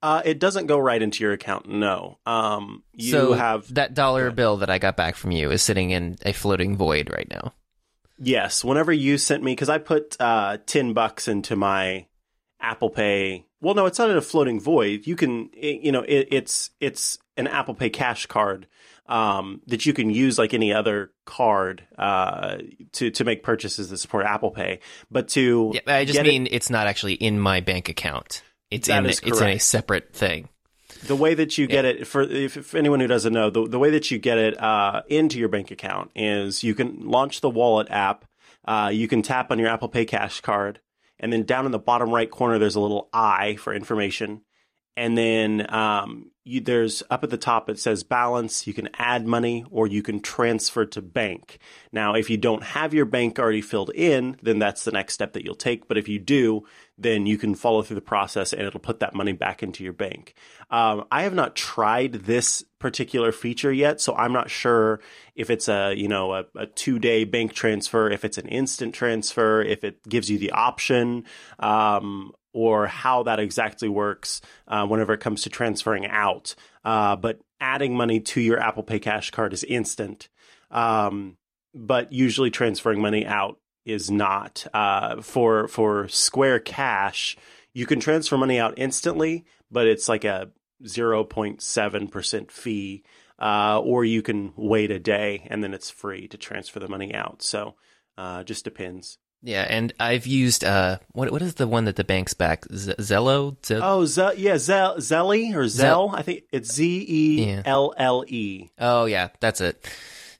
Uh, it doesn't go right into your account. No. Um, you so have that dollar bill that I got back from you is sitting in a floating void right now. Yes. Whenever you sent me, because I put uh, ten bucks into my Apple Pay. Well, no, it's not in a floating void. You can, it, you know, it, it's it's an Apple Pay cash card um, that you can use like any other card uh, to to make purchases that support Apple Pay. But to yeah, I just mean it, it's not actually in my bank account. It's in it's in a separate thing. The way that you get yeah. it for if, if, anyone who doesn't know, the, the way that you get it uh, into your bank account is you can launch the wallet app. Uh, you can tap on your Apple Pay Cash card, and then down in the bottom right corner, there's a little I for information, and then um, you, there's up at the top it says balance. You can add money or you can transfer to bank. Now, if you don't have your bank already filled in, then that's the next step that you'll take. But if you do, then you can follow through the process and it'll put that money back into your bank. Um, I have not tried this particular feature yet, so I'm not sure if it's a you know a, a two day bank transfer, if it's an instant transfer, if it gives you the option. Um, or how that exactly works uh, whenever it comes to transferring out. Uh, but adding money to your Apple Pay Cash card is instant. Um, but usually transferring money out is not. Uh, for for Square Cash, you can transfer money out instantly, but it's like a 0.7% fee. Uh, or you can wait a day and then it's free to transfer the money out. So uh, just depends. Yeah, and I've used uh, what what is the one that the banks back? Z- Zello? Z- oh, Z- yeah, Zell, Zelly or Zell? I think it's Z E L L E. Oh yeah, that's it.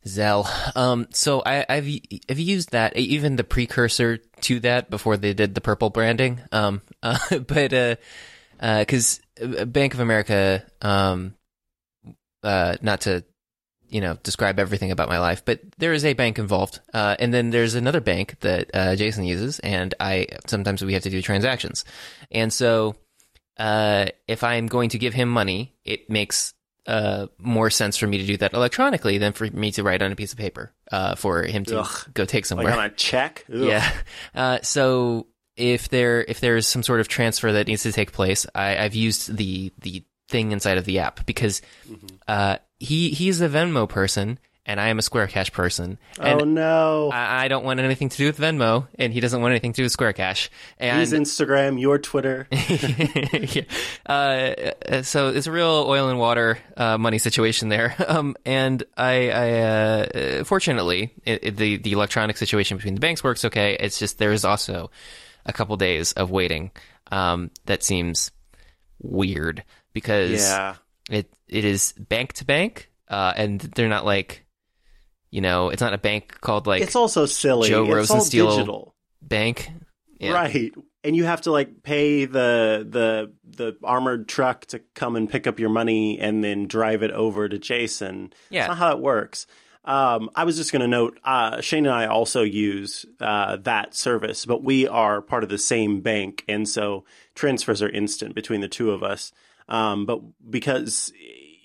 Zelle. Um, so I, have I've used that, even the precursor to that before they did the purple branding. Um, uh, but uh, because uh, Bank of America, um, uh, not to you know describe everything about my life, but there is a bank involved, uh, and then there's another bank that uh, Jason uses, and I sometimes we have to do transactions, and so uh, if I'm going to give him money, it makes uh, more sense for me to do that electronically than for me to write on a piece of paper uh, for him to Ugh. go take somewhere. Like on a check. Ugh. Yeah. Uh, so if there if there's some sort of transfer that needs to take place, I, have used the the thing inside of the app because mm-hmm. He he's a Venmo person and I am a Square Cash person. And oh no! I, I, don't want anything to do with Venmo, and he doesn't want anything to do with Square Cash. And He's Instagram, your Twitter. yeah. uh, so it's a real oil and water uh, money situation there. Um, and I, I uh, fortunately, it, it, the the electronic situation between the banks works okay. It's just there is also a couple days of waiting um, that seems weird because yeah. it it is bank to bank, uh, and they're not like you know, it's not a bank called like it's also silly. Joe it's Rosensteel digital. Bank, yeah. right? And you have to like pay the the the armored truck to come and pick up your money and then drive it over to Jason. Yeah, That's not how it works. Um, I was just going to note, uh, Shane and I also use uh, that service, but we are part of the same bank, and so transfers are instant between the two of us. Um, but because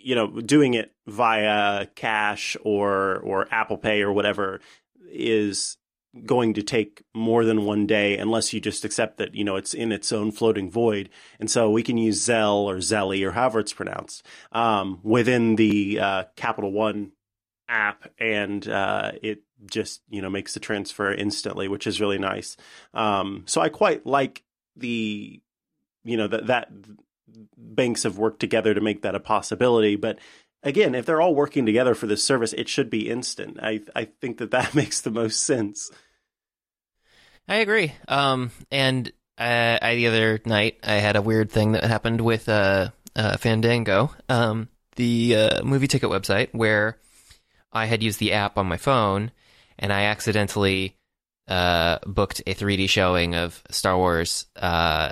you know, doing it via cash or or Apple Pay or whatever is going to take more than one day unless you just accept that you know it's in its own floating void. And so we can use zelle or zelly or however it's pronounced um, within the uh, capital one app and uh, it just you know makes the transfer instantly which is really nice. Um, so i quite like the you know that that banks have worked together to make that a possibility but again, if they're all working together for this service, it should be instant. I I think that that makes the most sense. I agree. Um, and uh, I, the other night I had a weird thing that happened with uh, uh Fandango, um, the uh, movie ticket website, where I had used the app on my phone, and I accidentally uh, booked a 3D showing of Star Wars uh,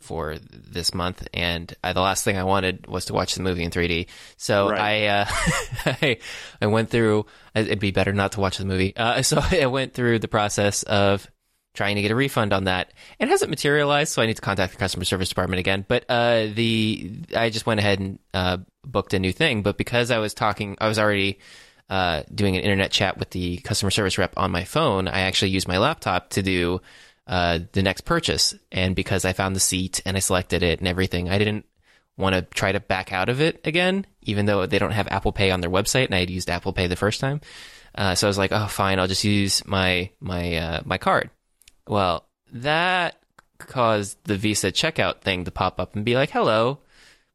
for this month, and I, the last thing I wanted was to watch the movie in 3D. So right. I, uh, I, I went through. It'd be better not to watch the movie. Uh, so I went through the process of trying to get a refund on that. It hasn't materialized, so I need to contact the customer service department again. But uh, the I just went ahead and uh, booked a new thing. But because I was talking, I was already. Uh, doing an internet chat with the customer service rep on my phone, I actually used my laptop to do uh, the next purchase. And because I found the seat and I selected it and everything, I didn't want to try to back out of it again, even though they don't have Apple Pay on their website and I had used Apple Pay the first time. Uh, so I was like, oh, fine, I'll just use my my uh, my card. Well, that caused the Visa checkout thing to pop up and be like, hello,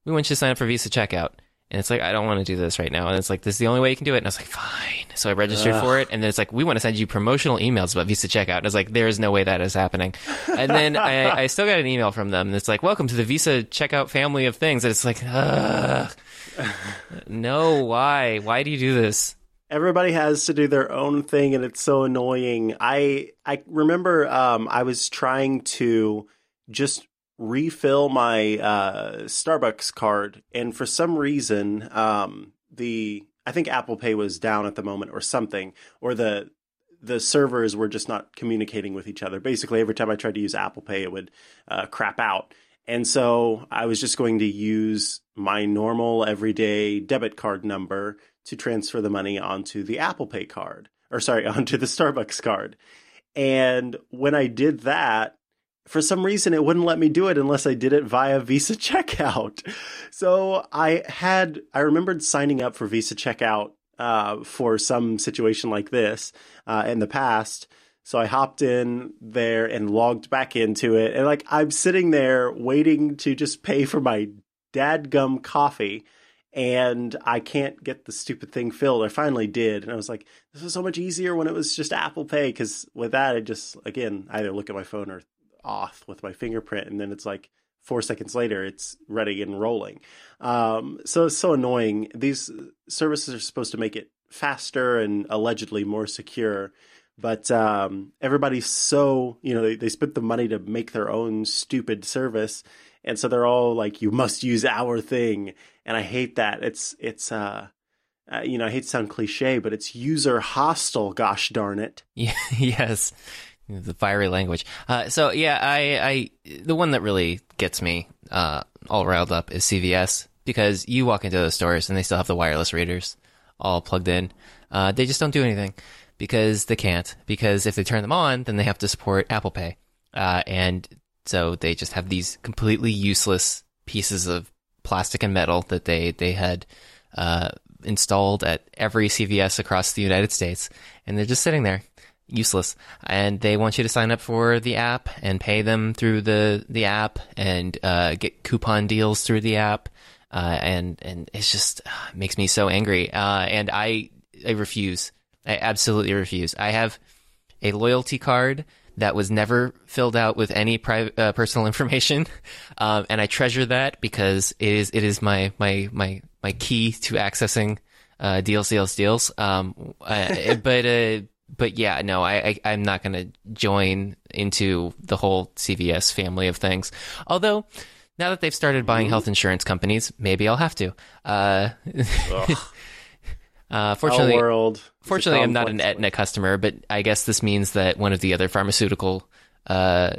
we want you to sign up for Visa checkout. And it's like, I don't want to do this right now. And it's like, this is the only way you can do it. And I was like, fine. So I registered Ugh. for it. And then it's like, we want to send you promotional emails about Visa checkout. And I was like, there is no way that is happening. And then I, I, still got an email from them. And it's like, welcome to the Visa checkout family of things. And it's like, Ugh. no, why? Why do you do this? Everybody has to do their own thing. And it's so annoying. I, I remember, um, I was trying to just refill my uh, Starbucks card, and for some reason, um, the I think Apple Pay was down at the moment, or something, or the the servers were just not communicating with each other. Basically, every time I tried to use Apple Pay, it would uh, crap out. And so I was just going to use my normal everyday debit card number to transfer the money onto the Apple Pay card, or sorry, onto the Starbucks card. And when I did that, for some reason it wouldn't let me do it unless I did it via Visa checkout. So I had I remembered signing up for Visa checkout uh, for some situation like this uh, in the past. So I hopped in there and logged back into it, and like I'm sitting there waiting to just pay for my dadgum coffee, and I can't get the stupid thing filled. I finally did, and I was like, "This was so much easier when it was just Apple Pay." Because with that, I just again either look at my phone or off with my fingerprint, and then it's like four seconds later it's ready and rolling. Um, so it's so annoying. These services are supposed to make it faster and allegedly more secure, but um, everybody's so you know they, they spent the money to make their own stupid service, and so they're all like, "You must use our thing," and I hate that. It's it's uh, uh, you know, I hate to sound cliche, but it's user hostile. Gosh darn it! Yes, the fiery language. Uh, so yeah, I, I the one that really gets me uh, all riled up is CVS because you walk into those stores and they still have the wireless readers all plugged in. Uh, they just don't do anything because they can't. Because if they turn them on, then they have to support Apple Pay, uh, and so they just have these completely useless pieces of plastic and metal that they they had uh, installed at every CVS across the United States, and they're just sitting there useless. And they want you to sign up for the app and pay them through the the app and uh, get coupon deals through the app. Uh, and and it's just uh, makes me so angry. Uh, and I I refuse. I absolutely refuse. I have a loyalty card that was never filled out with any private uh, personal information, um, and I treasure that because it is it is my my my my key to accessing uh, deals, deals, deals. Um, uh, but uh, but yeah, no, I, I am not going to join into the whole CVS family of things. Although now that they've started buying health insurance companies, maybe I'll have to. Uh, uh, fortunately, world. fortunately, I'm not an Aetna customer, but I guess this means that one of the other pharmaceutical uh,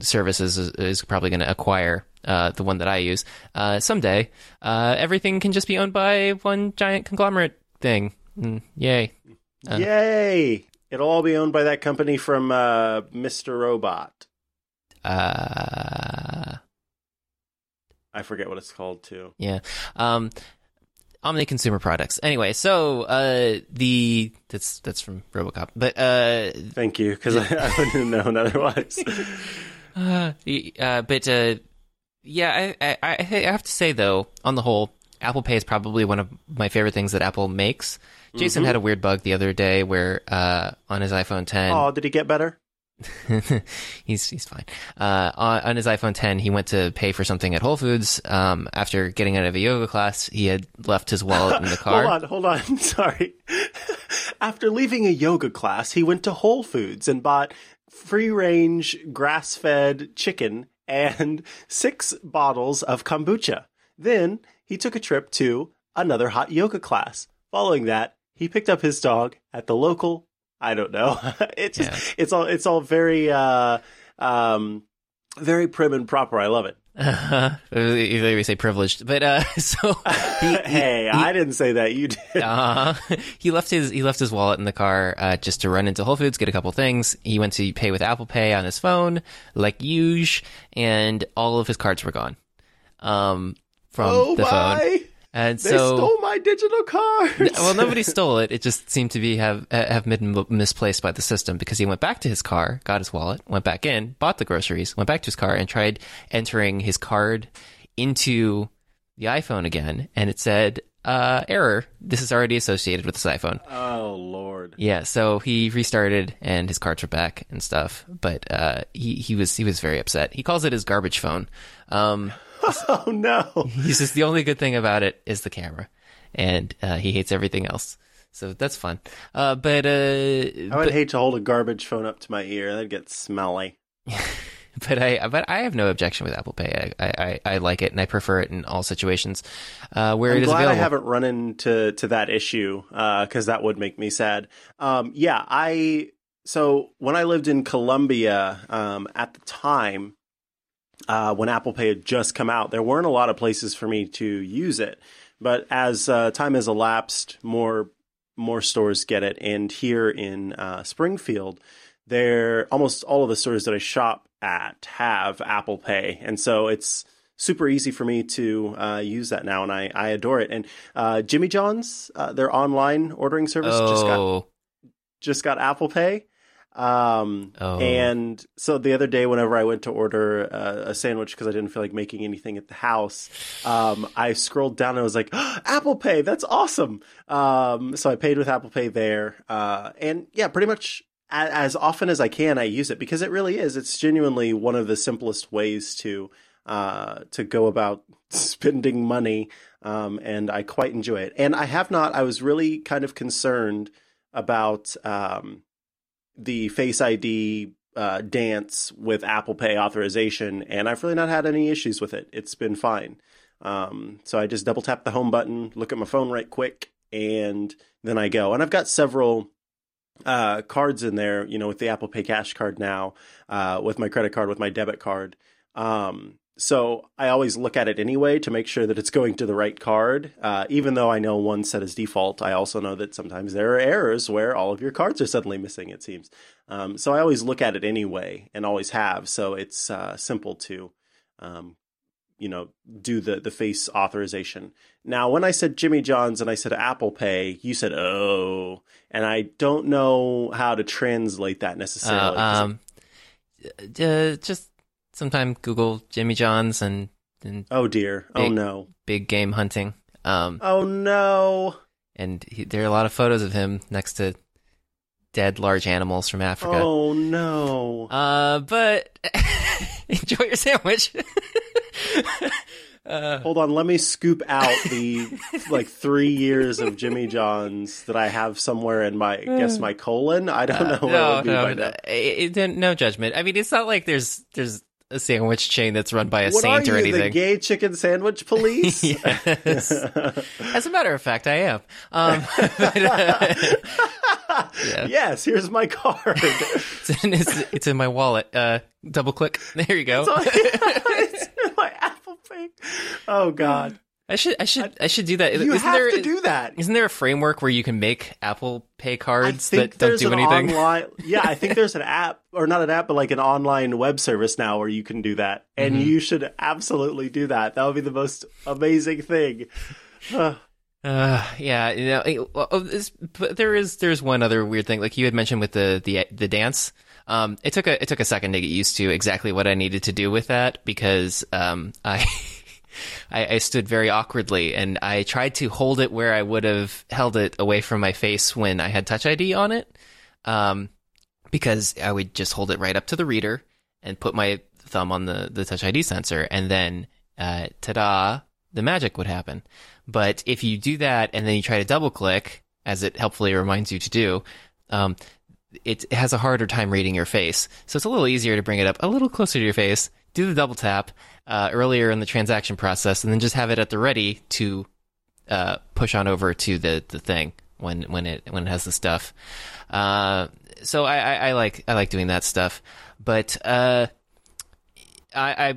services is, is probably going to acquire uh, the one that I use, uh, someday uh, everything can just be owned by one giant conglomerate thing. Mm, yay! Uh. Yay! It'll all be owned by that company from uh, Mr. Robot. Uh, I forget what it's called too. yeah. Um, Omni Consumer Products. Anyway, so uh, the that's that's from RoboCop, but uh, Thank you, because I, I wouldn't have known otherwise. Uh, uh, but uh, yeah, I, I, I have to say though, on the whole, Apple Pay is probably one of my favorite things that Apple makes. Jason Mm-hmm. had a weird bug the other day where uh, on his iPhone 10, oh, did he get better? he's he's fine. Uh, on, on his iPhone 10, he went to pay for something at Whole Foods. Um, after getting out of a yoga class, he had left his wallet in the car. Hold on, hold on. Sorry. After leaving a yoga class, he went to Whole Foods and bought free range, grass fed chicken and six bottles of kombucha. Then he took a trip to another hot yoga class. Following that, he picked up his dog at the local. I don't know. it's just, Yeah. it's all it's all very uh um very prim and proper. I love it. Uh, we say privileged, but uh, so he, he- hey, I didn't say that. You did. Uh, he left his he left his wallet in the car uh, just to run into Whole Foods, get a couple things. He went to pay with Apple Pay on his phone, like usual, and all of his cards were gone um, from oh the phone. And They so, stole my digital card. well, nobody stole it. It just seemed to be have have been misplaced by the system because he went back to his car, got his wallet, went back in, bought the groceries, went back to his car, and tried entering his card into the iPhone again, and it said uh, error. This is already associated with this iPhone. Oh lord. Yeah, so he restarted and his cards were back and stuff, but uh, he he was he was very upset. He calls it his garbage phone. Um, Oh no. he says the only good thing about it is the camera, and uh, he hates everything else. So that's fun. Uh, but uh, I would but, hate to hold a garbage phone up to my ear. That'd get smelly. but I but I have no objection with Apple Pay. I I, I like it and I prefer it in all situations uh, where I'm it is glad available. I haven't run into to that issue because that would make me sad. Um, yeah, I so when I lived in Colombia um, at the time uh, when Apple Pay had just come out, there weren't a lot of places for me to use it. But as uh, time has elapsed, more more stores get it, and here in uh, Springfield, there almost all of the stores that I shop at have Apple Pay, and so it's super easy for me to uh, use that now, and I, I adore it. And uh, Jimmy John's, uh, their online ordering service, just got oh, just got Apple Pay. Um, Oh. and so the other day, whenever I went to order uh, a sandwich because I didn't feel like making anything at the house, um, I scrolled down and I was like, Apple Pay, that's awesome. Um, so I paid with Apple Pay there. Uh, and yeah, pretty much a- as often as I can, I use it because it really is. It's genuinely one of the simplest ways to uh, to go about spending money, um, and I quite enjoy it. And I have not. I was really kind of concerned about um, the Face ID uh, dance with Apple Pay authorization, and I've really not had any issues with it. It's been fine. Um, so I just double tap the home button, look at my phone right quick, and then I go. And I've got several uh, cards in there, you know, with the Apple Pay Cash card now, uh, with my credit card, with my debit card. Um, so I always look at it anyway to make sure that it's going to the right card. Uh, even though I know one set is default, I also know that sometimes there are errors where all of your cards are suddenly missing, it seems. Um, so I always look at it anyway and always have. So it's uh, simple to, um, you know, do the, the face authorization. Now, when I said Jimmy John's and I said Apple Pay, you said, oh, and I don't know how to translate that necessarily. uh, 'cause um, uh, just sometime Google Jimmy John's and and oh dear. Oh no. big game hunting. Um, Oh no. and he, there are a lot of photos of him next to dead large animals from Africa. Oh no. Uh, but enjoy your sandwich. uh, Hold on, let me scoop out the like three years of Jimmy John's that I have somewhere in my I guess my colon. I don't know where it no, would be no, by now. it, it, no judgment. I mean, it's not like there's there's a sandwich chain that's run by a What are saint you, or the anything. gay chicken sandwich police? Yes. As a matter of fact, I am. Um, but, uh, yeah. Yes, here's my card. it's, in, it's, it's in my wallet. Uh, double click. There you go. it's in my Apple crying. Oh God. I should, I should, I should do that. You Isn't have there, to do that. Isn't there a framework where you can make Apple Pay cards that don't do an anything? online. Yeah, I think there's an app, or not an app, but like an online web service now where you can do that, and Mm-hmm. you should absolutely do that. That would be the most amazing thing. Uh, Uh, yeah, you know, well, oh, this, but there is there's one other weird thing. Like you had mentioned with the the the dance. Um, it took a it took a second to get used to exactly what I needed to do with that because um I. I, I stood very awkwardly and I tried to hold it where I would have held it away from my face when I had Touch ID on it. Um, because I would just hold it right up to the reader and put my thumb on the, the Touch ID sensor and then, uh, ta-da, the magic would happen. But if you do that and then you try to double click, as it helpfully reminds you to do, um, it has a harder time reading your face. So it's a little easier to bring it up a little closer to your face, do the double tap uh, earlier in the transaction process, and then just have it at the ready to uh, push on over to the, the thing when when it when it has the stuff. Uh, so I, I, I like I like doing that stuff, but uh, I,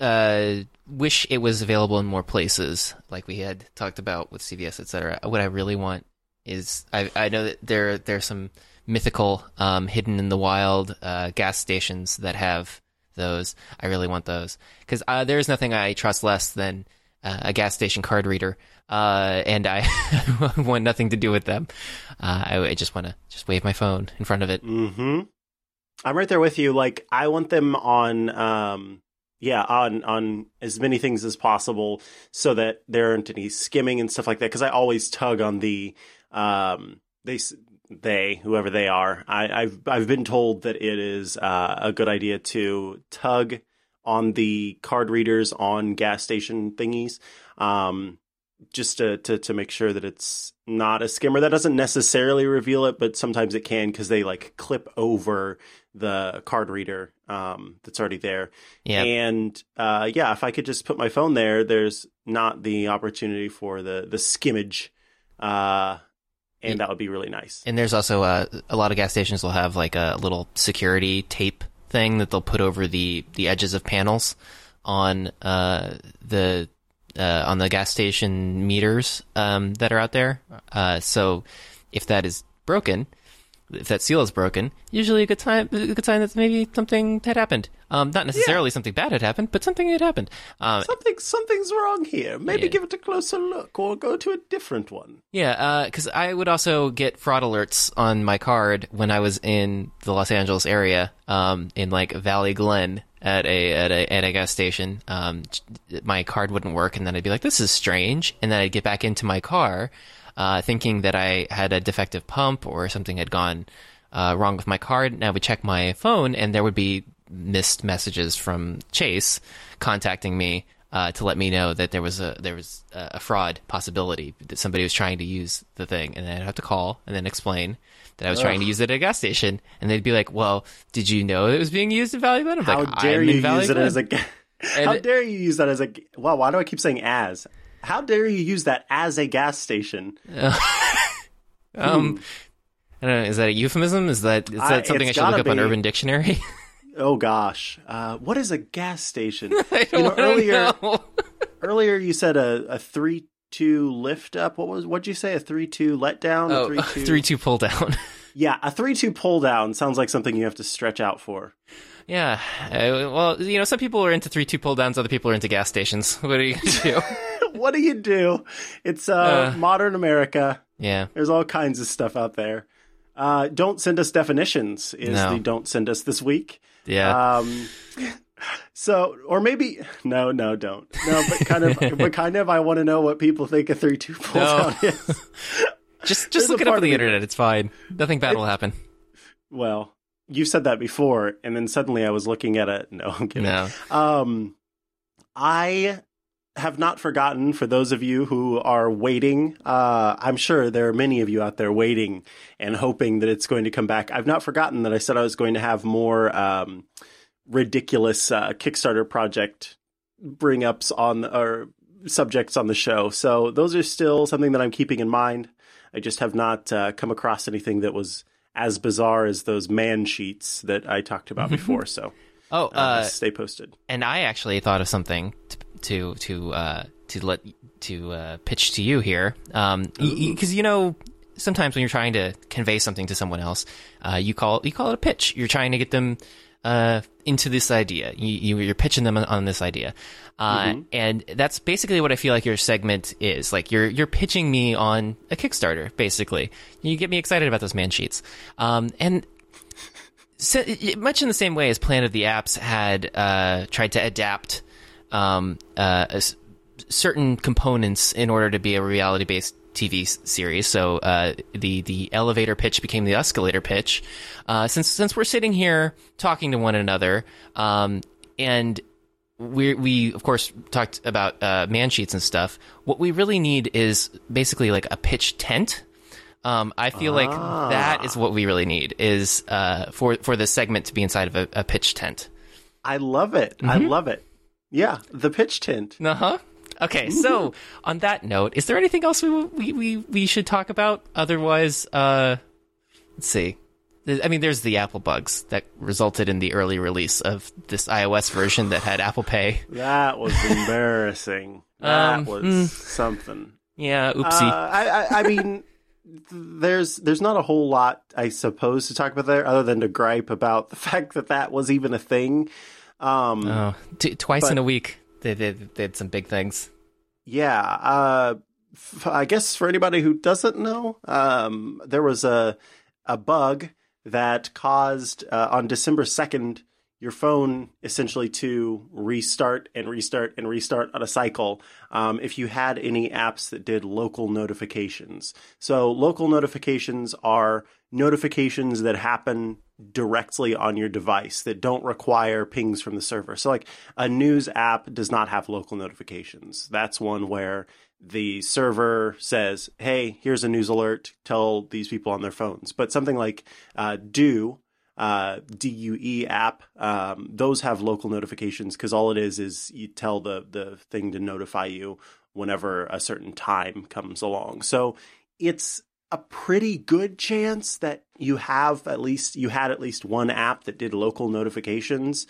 I uh, wish it was available in more places, like we had talked about with CVS, etc. What I really want is I I know that there there's some mythical um, hidden in the wild uh, gas stations that have those. I really want those because uh, there's nothing I trust less than uh, a gas station card reader, uh, and I want nothing to do with them. Uh, I, I just want to just wave my phone in front of it. hmm I'm right there with you. Like, I want them on, um, yeah, on on as many things as possible, so that there aren't any skimming and stuff like that. Because I always tug on the, um, they they whoever they are. I, I've I've been told that it is uh, a good idea to tug on the card readers on gas station thingies. Um, just to, to to make sure that it's not a skimmer. That doesn't necessarily reveal it, but sometimes it can because they like clip over the card reader um, that's already there. Yeah, And uh, yeah, if I could just put my phone there, there's not the opportunity for the the skimmage, uh, and that would be really nice. and there's also uh, a lot of gas stations will have like a little security tape thing that they'll put over the the edges of panels on uh, the uh, on the gas station meters um, that are out there. Uh, so if that is broken, if that seal is broken, usually a good time, a good sign that maybe something had happened. Um, not necessarily something bad had happened, but something had happened. Um, Something something's wrong here. Maybe Yeah. give it a closer look, or go to a different one. Yeah, because I would also get fraud alerts on my card when I was in the Los Angeles area, um, in like Valley Glen at a at a at a gas station. Um, my card wouldn't work, and then I'd be like, "This is strange," and then I'd get back into my car, uh, thinking that I had a defective pump or something had gone uh, wrong with my card, and I would check my phone, and there would be missed messages from Chase contacting me uh, to let me know that there was a there was a fraud possibility that somebody was trying to use the thing, and then I'd have to call and then explain that I was trying to use it at a gas station, and they'd be like, "Well, did you know it was being used in Valley Glen?" I'm How like, dare you use it as a? ga- How it- dare you use that as a? Well, why do I keep saying as? How dare you use that as a gas station? um, I don't know. Is that a euphemism? Is that is I- that something I should look up on. Urban Dictionary? Oh gosh, uh, what is a gas station? I You know, earlier, know. earlier you said a, a three two lift up. What was? What'd you say? A three two let down? Oh, a three two. three two pull down. Yeah, a three two pull down sounds like something you have to stretch out for. yeah. Uh, well, you know, some people are into three two pull downs. Other people are into gas stations. What are you gonna do? What do you do? It's uh, Uh. modern America. yeah. There's all kinds of stuff out there. Uh, don't send us definitions is No. the don't send us this week. Yeah. Um, so, or maybe no, no, don't. No, but kind of, but kind of. I want to know what people think a three two pull No. down is. just just look it up on the internet. It's fine. Nothing bad will happen. Well, you said that before, and then suddenly I was looking at it. No, I'm kidding. No. Um, I have not forgotten for those of you who are waiting. Uh, I'm sure there are many of you out there waiting and hoping that it's going to come back. I've not forgotten that I said I was going to have more um, ridiculous uh, Kickstarter project bring ups on or subjects on the show. So those are still something that I'm keeping in mind. I just have not uh, come across anything that was as bizarre as those man sheets that I talked about before. So Oh, uh, uh, stay posted. and I actually thought of something to, to to uh, to let to uh, pitch to you here, because um, you know sometimes when you're trying to convey something to someone else, uh, you call you call it a pitch. You're trying to get them uh, into this idea. You, you are pitching them on, on this idea, uh, mm-hmm. and that's basically what I feel like your segment is. Like you're you're pitching me on a Kickstarter. Basically, you get me excited about those man sheets, um, and. So, much in the same way as Planet of the Apps had uh, tried to adapt um, uh, certain components in order to be a reality based TV series. So uh, the the elevator pitch became the escalator pitch. Uh, since since we're sitting here talking to one another, um, and we we of course talked about uh, man sheets and stuff. What we really need is basically like a pitch tent. Um, I feel ah. like that is what we really need is uh, for for this segment to be inside of a, a pitch tent. I love it. Mm-hmm. I love it. Yeah, the pitch tent. Uh huh. Okay, so on that note, is there anything else we we we, we should talk about? Otherwise, uh, let's see. I mean, there's the Apple bugs that resulted in the early release of this iOS version that had Apple Pay. That was embarrassing. that um, was mm, something. Yeah, oopsie. Uh, I, I, I mean, there's there's not a whole lot, I suppose, to talk about there, other than to gripe about the fact that that was even a thing. Um, oh, t- twice but, in a week. They, they, they did some big things. Yeah. Uh, f- I guess for anybody who doesn't know, um, there was a, a bug that caused uh, on December 2nd your phone essentially to restart and restart and restart on a cycle um, if you had any apps that did local notifications. So, local notifications are notifications that happen directly on your device that don't require pings from the server. So, like a news app does not have local notifications. That's one where the server says, "Hey, here's a news alert. Tell these people on their phones." But something like uh, Do uh, DUE app, um, those have local notifications because all it is is you tell the the thing to notify you whenever a certain time comes along. So it's a pretty good chance that you have at least you had at least one app that did local notifications.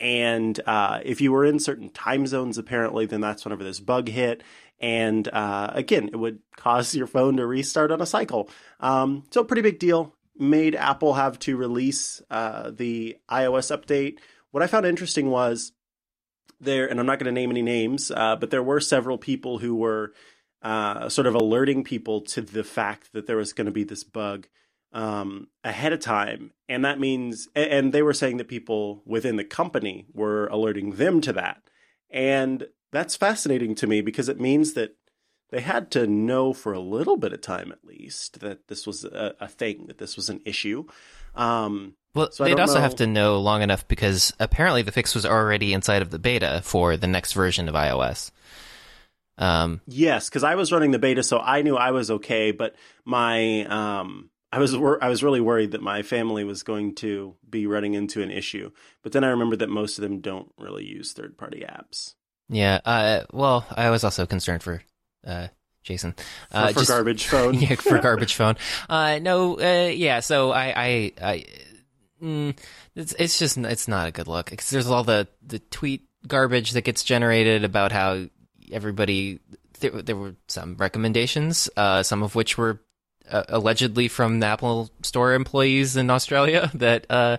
And uh, if you were in certain time zones apparently then that's whenever this bug hit. And uh, again it would cause your phone to restart on a cycle. Um, so pretty big deal. Made apple have to release uh, the ios update. What i found interesting was there and i'm not going to name any names uh, but there were several people who were uh, sort of alerting people to the fact that there was going to be this bug um, ahead of time. And that means, and they were saying that people within the company were alerting them to that. And that's fascinating to me because it means that they had to know for a little bit of time at least that this was a, a thing, that this was an issue. Um, well, so they'd also know. have to know long enough because apparently the fix was already inside of the beta for the next version of iOS. Um, yes, because I was running the beta, so I knew I was okay. But my, um, I was wor- I was really worried that my family was going to be running into an issue. But then I remembered that most of them don't really use third party apps. Yeah. Uh, well, I was also concerned for uh, Jason uh, for, for just, garbage phone. yeah, for garbage phone. Uh, no. Uh, yeah. So I, I, I mm, it's it's just it's not a good look because there's all the the tweet garbage that gets generated about how everybody there, there were some recommendations, uh, some of which were uh, allegedly from the Apple Store employees in Australia that uh,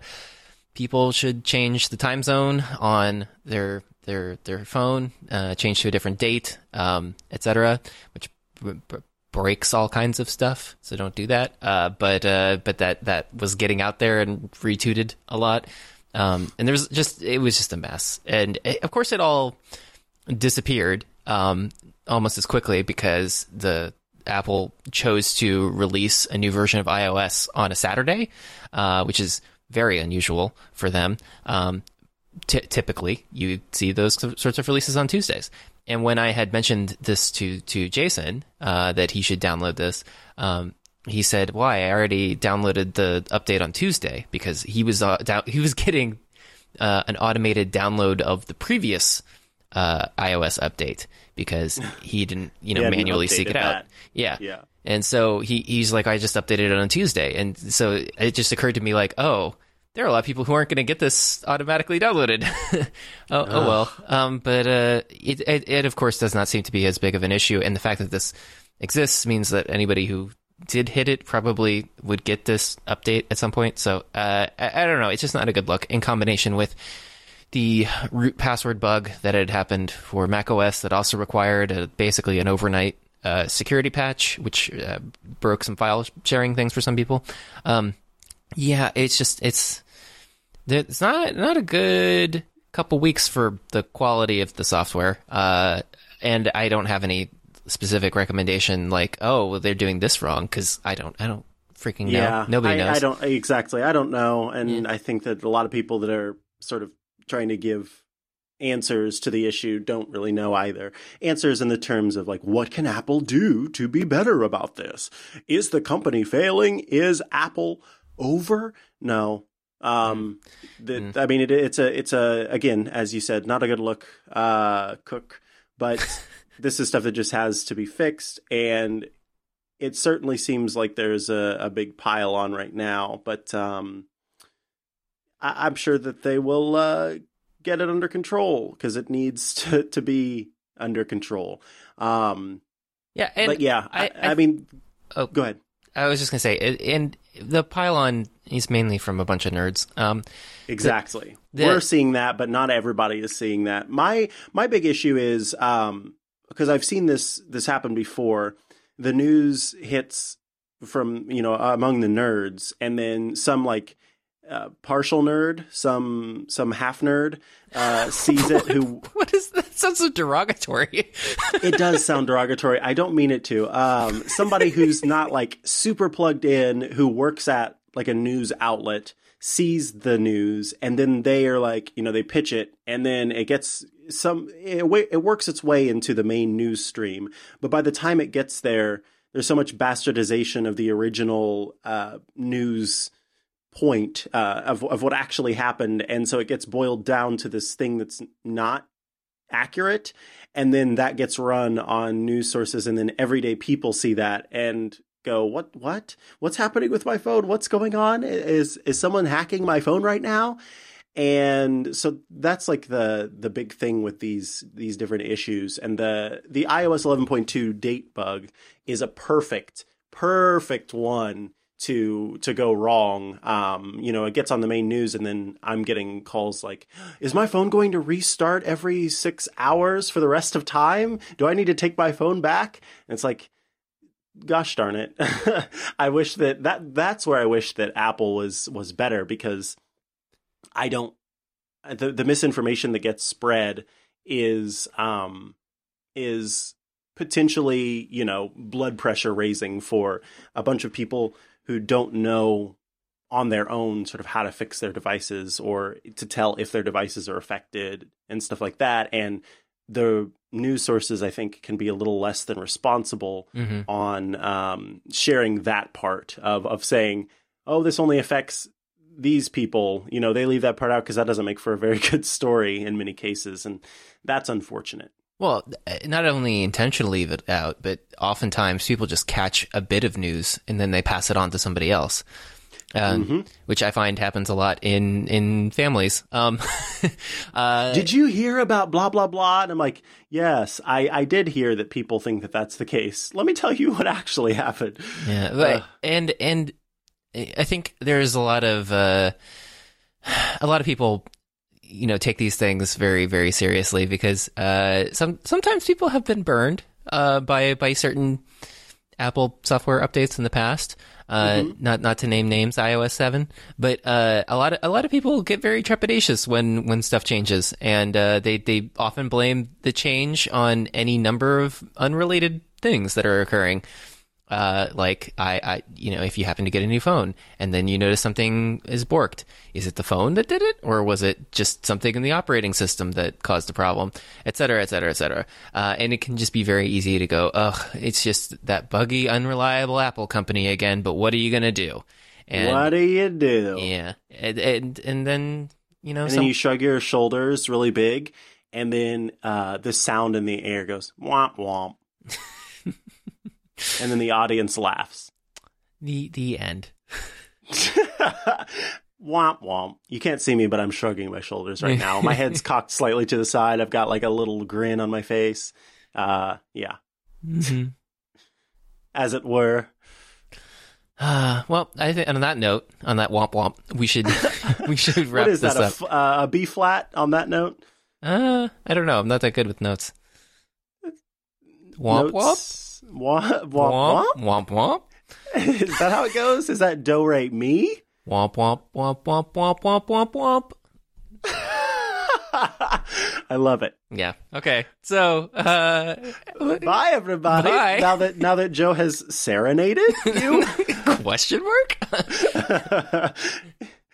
people should change the time zone on their their their phone, uh, change to a different date, um, etc., which b- b- breaks all kinds of stuff. So don't do that. Uh, but uh, but that that was getting out there and retweeted a lot. Um, and there was just it was just a mess, and it, of course it all disappeared um, almost as quickly because the Apple chose to release a new version of iOS on a Saturday, uh, which is very unusual for them. Um, t- typically, you see those sorts of releases on Tuesdays. And when I had mentioned this to to Jason uh, that he should download this, um, he said, "Why? I already downloaded the update on Tuesday because he was uh, down- he was getting uh, an automated download of the previous uh, iOS update because he didn't, you know, manually seek it out. Yeah. Yeah. And so he, he's like, I just updated it on Tuesday. And so it just occurred to me like, oh, there are a lot of people who aren't going to get this automatically downloaded. oh, oh, well. Um, but uh, it, it, it, of course, does not seem to be as big of an issue. And the fact that this exists means that anybody who did hit it probably would get this update at some point. So uh, I, I, don't know. It's just not a good look in combination with the root password bug that had happened for macOS that also required a, basically an overnight uh, security patch, which uh, broke some file sharing things for some people. Um, yeah, it's just it's it's not not a good couple weeks for the quality of the software. Uh, and I don't have any specific recommendation like, oh, well, they're doing this wrong because I don't, I don't freaking know. Yeah, Nobody I, knows. I don't exactly. I don't know, and yeah. I think that a lot of people that are sort of trying to give answers to the issue don't really know either. Answers in the terms of like, what can Apple do to be better about this? Is the company failing? Is Apple over? No. Um, mm. the, mm. I mean, it, it's a, it's a, again, as you said, not a good look, uh, cook, but this is stuff that just has to be fixed. And it certainly seems like there's a, a big pile on right now, but, um, I, am sure that they will, uh, get it under control because it needs to, to be under control. Um, yeah. but yeah, I, I, I mean, oh, go ahead. I was just gonna say, and the pylon is mainly from a bunch of nerds. Um, exactly. The, the, We're seeing that, but not everybody is seeing that. My my big issue is um, because I've seen this this happen before. The news hits from you know among the nerds, and then some like uh, partial nerd, some some half nerd uh, sees it. Who what is that? Sounds so derogatory. it does sound derogatory. I don't mean it to. Um, somebody who's not like super plugged in, who works at like a news outlet, sees the news, and then they are like, you know, they pitch it, and then it gets some. It, it works its way into the main news stream, but by the time it gets there, there's so much bastardization of the original uh, news point uh, of of what actually happened, and so it gets boiled down to this thing that's not accurate, and then that gets run on news sources, and then everyday people see that and go, "What? What? What's happening with my phone? What's going on? Is is someone hacking my phone right now?" And so that's like the the big thing with these these different issues, and the the iOS 11.2 date bug is a perfect perfect one to to go wrong. Um, you know, it gets on the main news, and then I'm getting calls like, "Is my phone going to restart every six hours for the rest of time? Do I need to take my phone back?" And it's like, gosh darn it! I wish that that that's where I wish that Apple was was better because I don't the the misinformation that gets spread is um is potentially you know blood pressure raising for a bunch of people who don't know on their own sort of how to fix their devices or to tell if their devices are affected and stuff like that. And the news sources i think can be a little less than responsible mm-hmm. on um, sharing that part of of saying oh this only affects these people. You know they leave that part out because that doesn't make for a very good story in many cases. And that's unfortunate well, not only intentionally leave it out, but oftentimes people just catch a bit of news and then they pass it on to somebody else. Um, mm-hmm. which I find happens a lot in in families. Um, uh, did you hear about blah blah blah? And I'm like, yes, I I did hear that people think that that's the case. Let me tell you what actually happened. Yeah, uh, and and I think there's a lot of uh, a lot of people you know take these things very very seriously because uh, some sometimes people have been burned uh, by by certain Apple software updates in the past. Uh, mm-hmm. Not not to name names, iOS seven, but uh, a lot of a lot of people get very trepidatious when when stuff changes, and uh, they they often blame the change on any number of unrelated things that are occurring uh, like I, I, you know, if you happen to get a new phone and then you notice something is borked, is it the phone that did it, or was it just something in the operating system that caused the problem, et cetera, et cetera, et cetera? Uh, and it can just be very easy to go, ugh, it's just that buggy, unreliable Apple company again. But what are you gonna do? And, what do you do? Yeah, and and, and then you know, and some... then you shrug your shoulders really big, and then uh, the sound in the air goes womp womp. and then the audience laughs. The the end. Womp womp. You can't see me, but I'm shrugging my shoulders right now. My head's cocked slightly to the side. I've got like a little grin on my face. Uh, yeah, hmm as it were. Uh, well, I think on that note, on that womp womp, we should we should wrap What is this that? Up. f- uh, a B flat on that note? Uh, I don't know. I'm not that good with notes. Womp womp. Notes? Womp womp Womp womp. womp womp. is that how it goes? Is that do re mi? Womp womp womp womp womp womp womp womp. I love it. Yeah. Okay. So, uh, Bye, everybody. Bye. Now that now that Joe has serenaded you. question mark?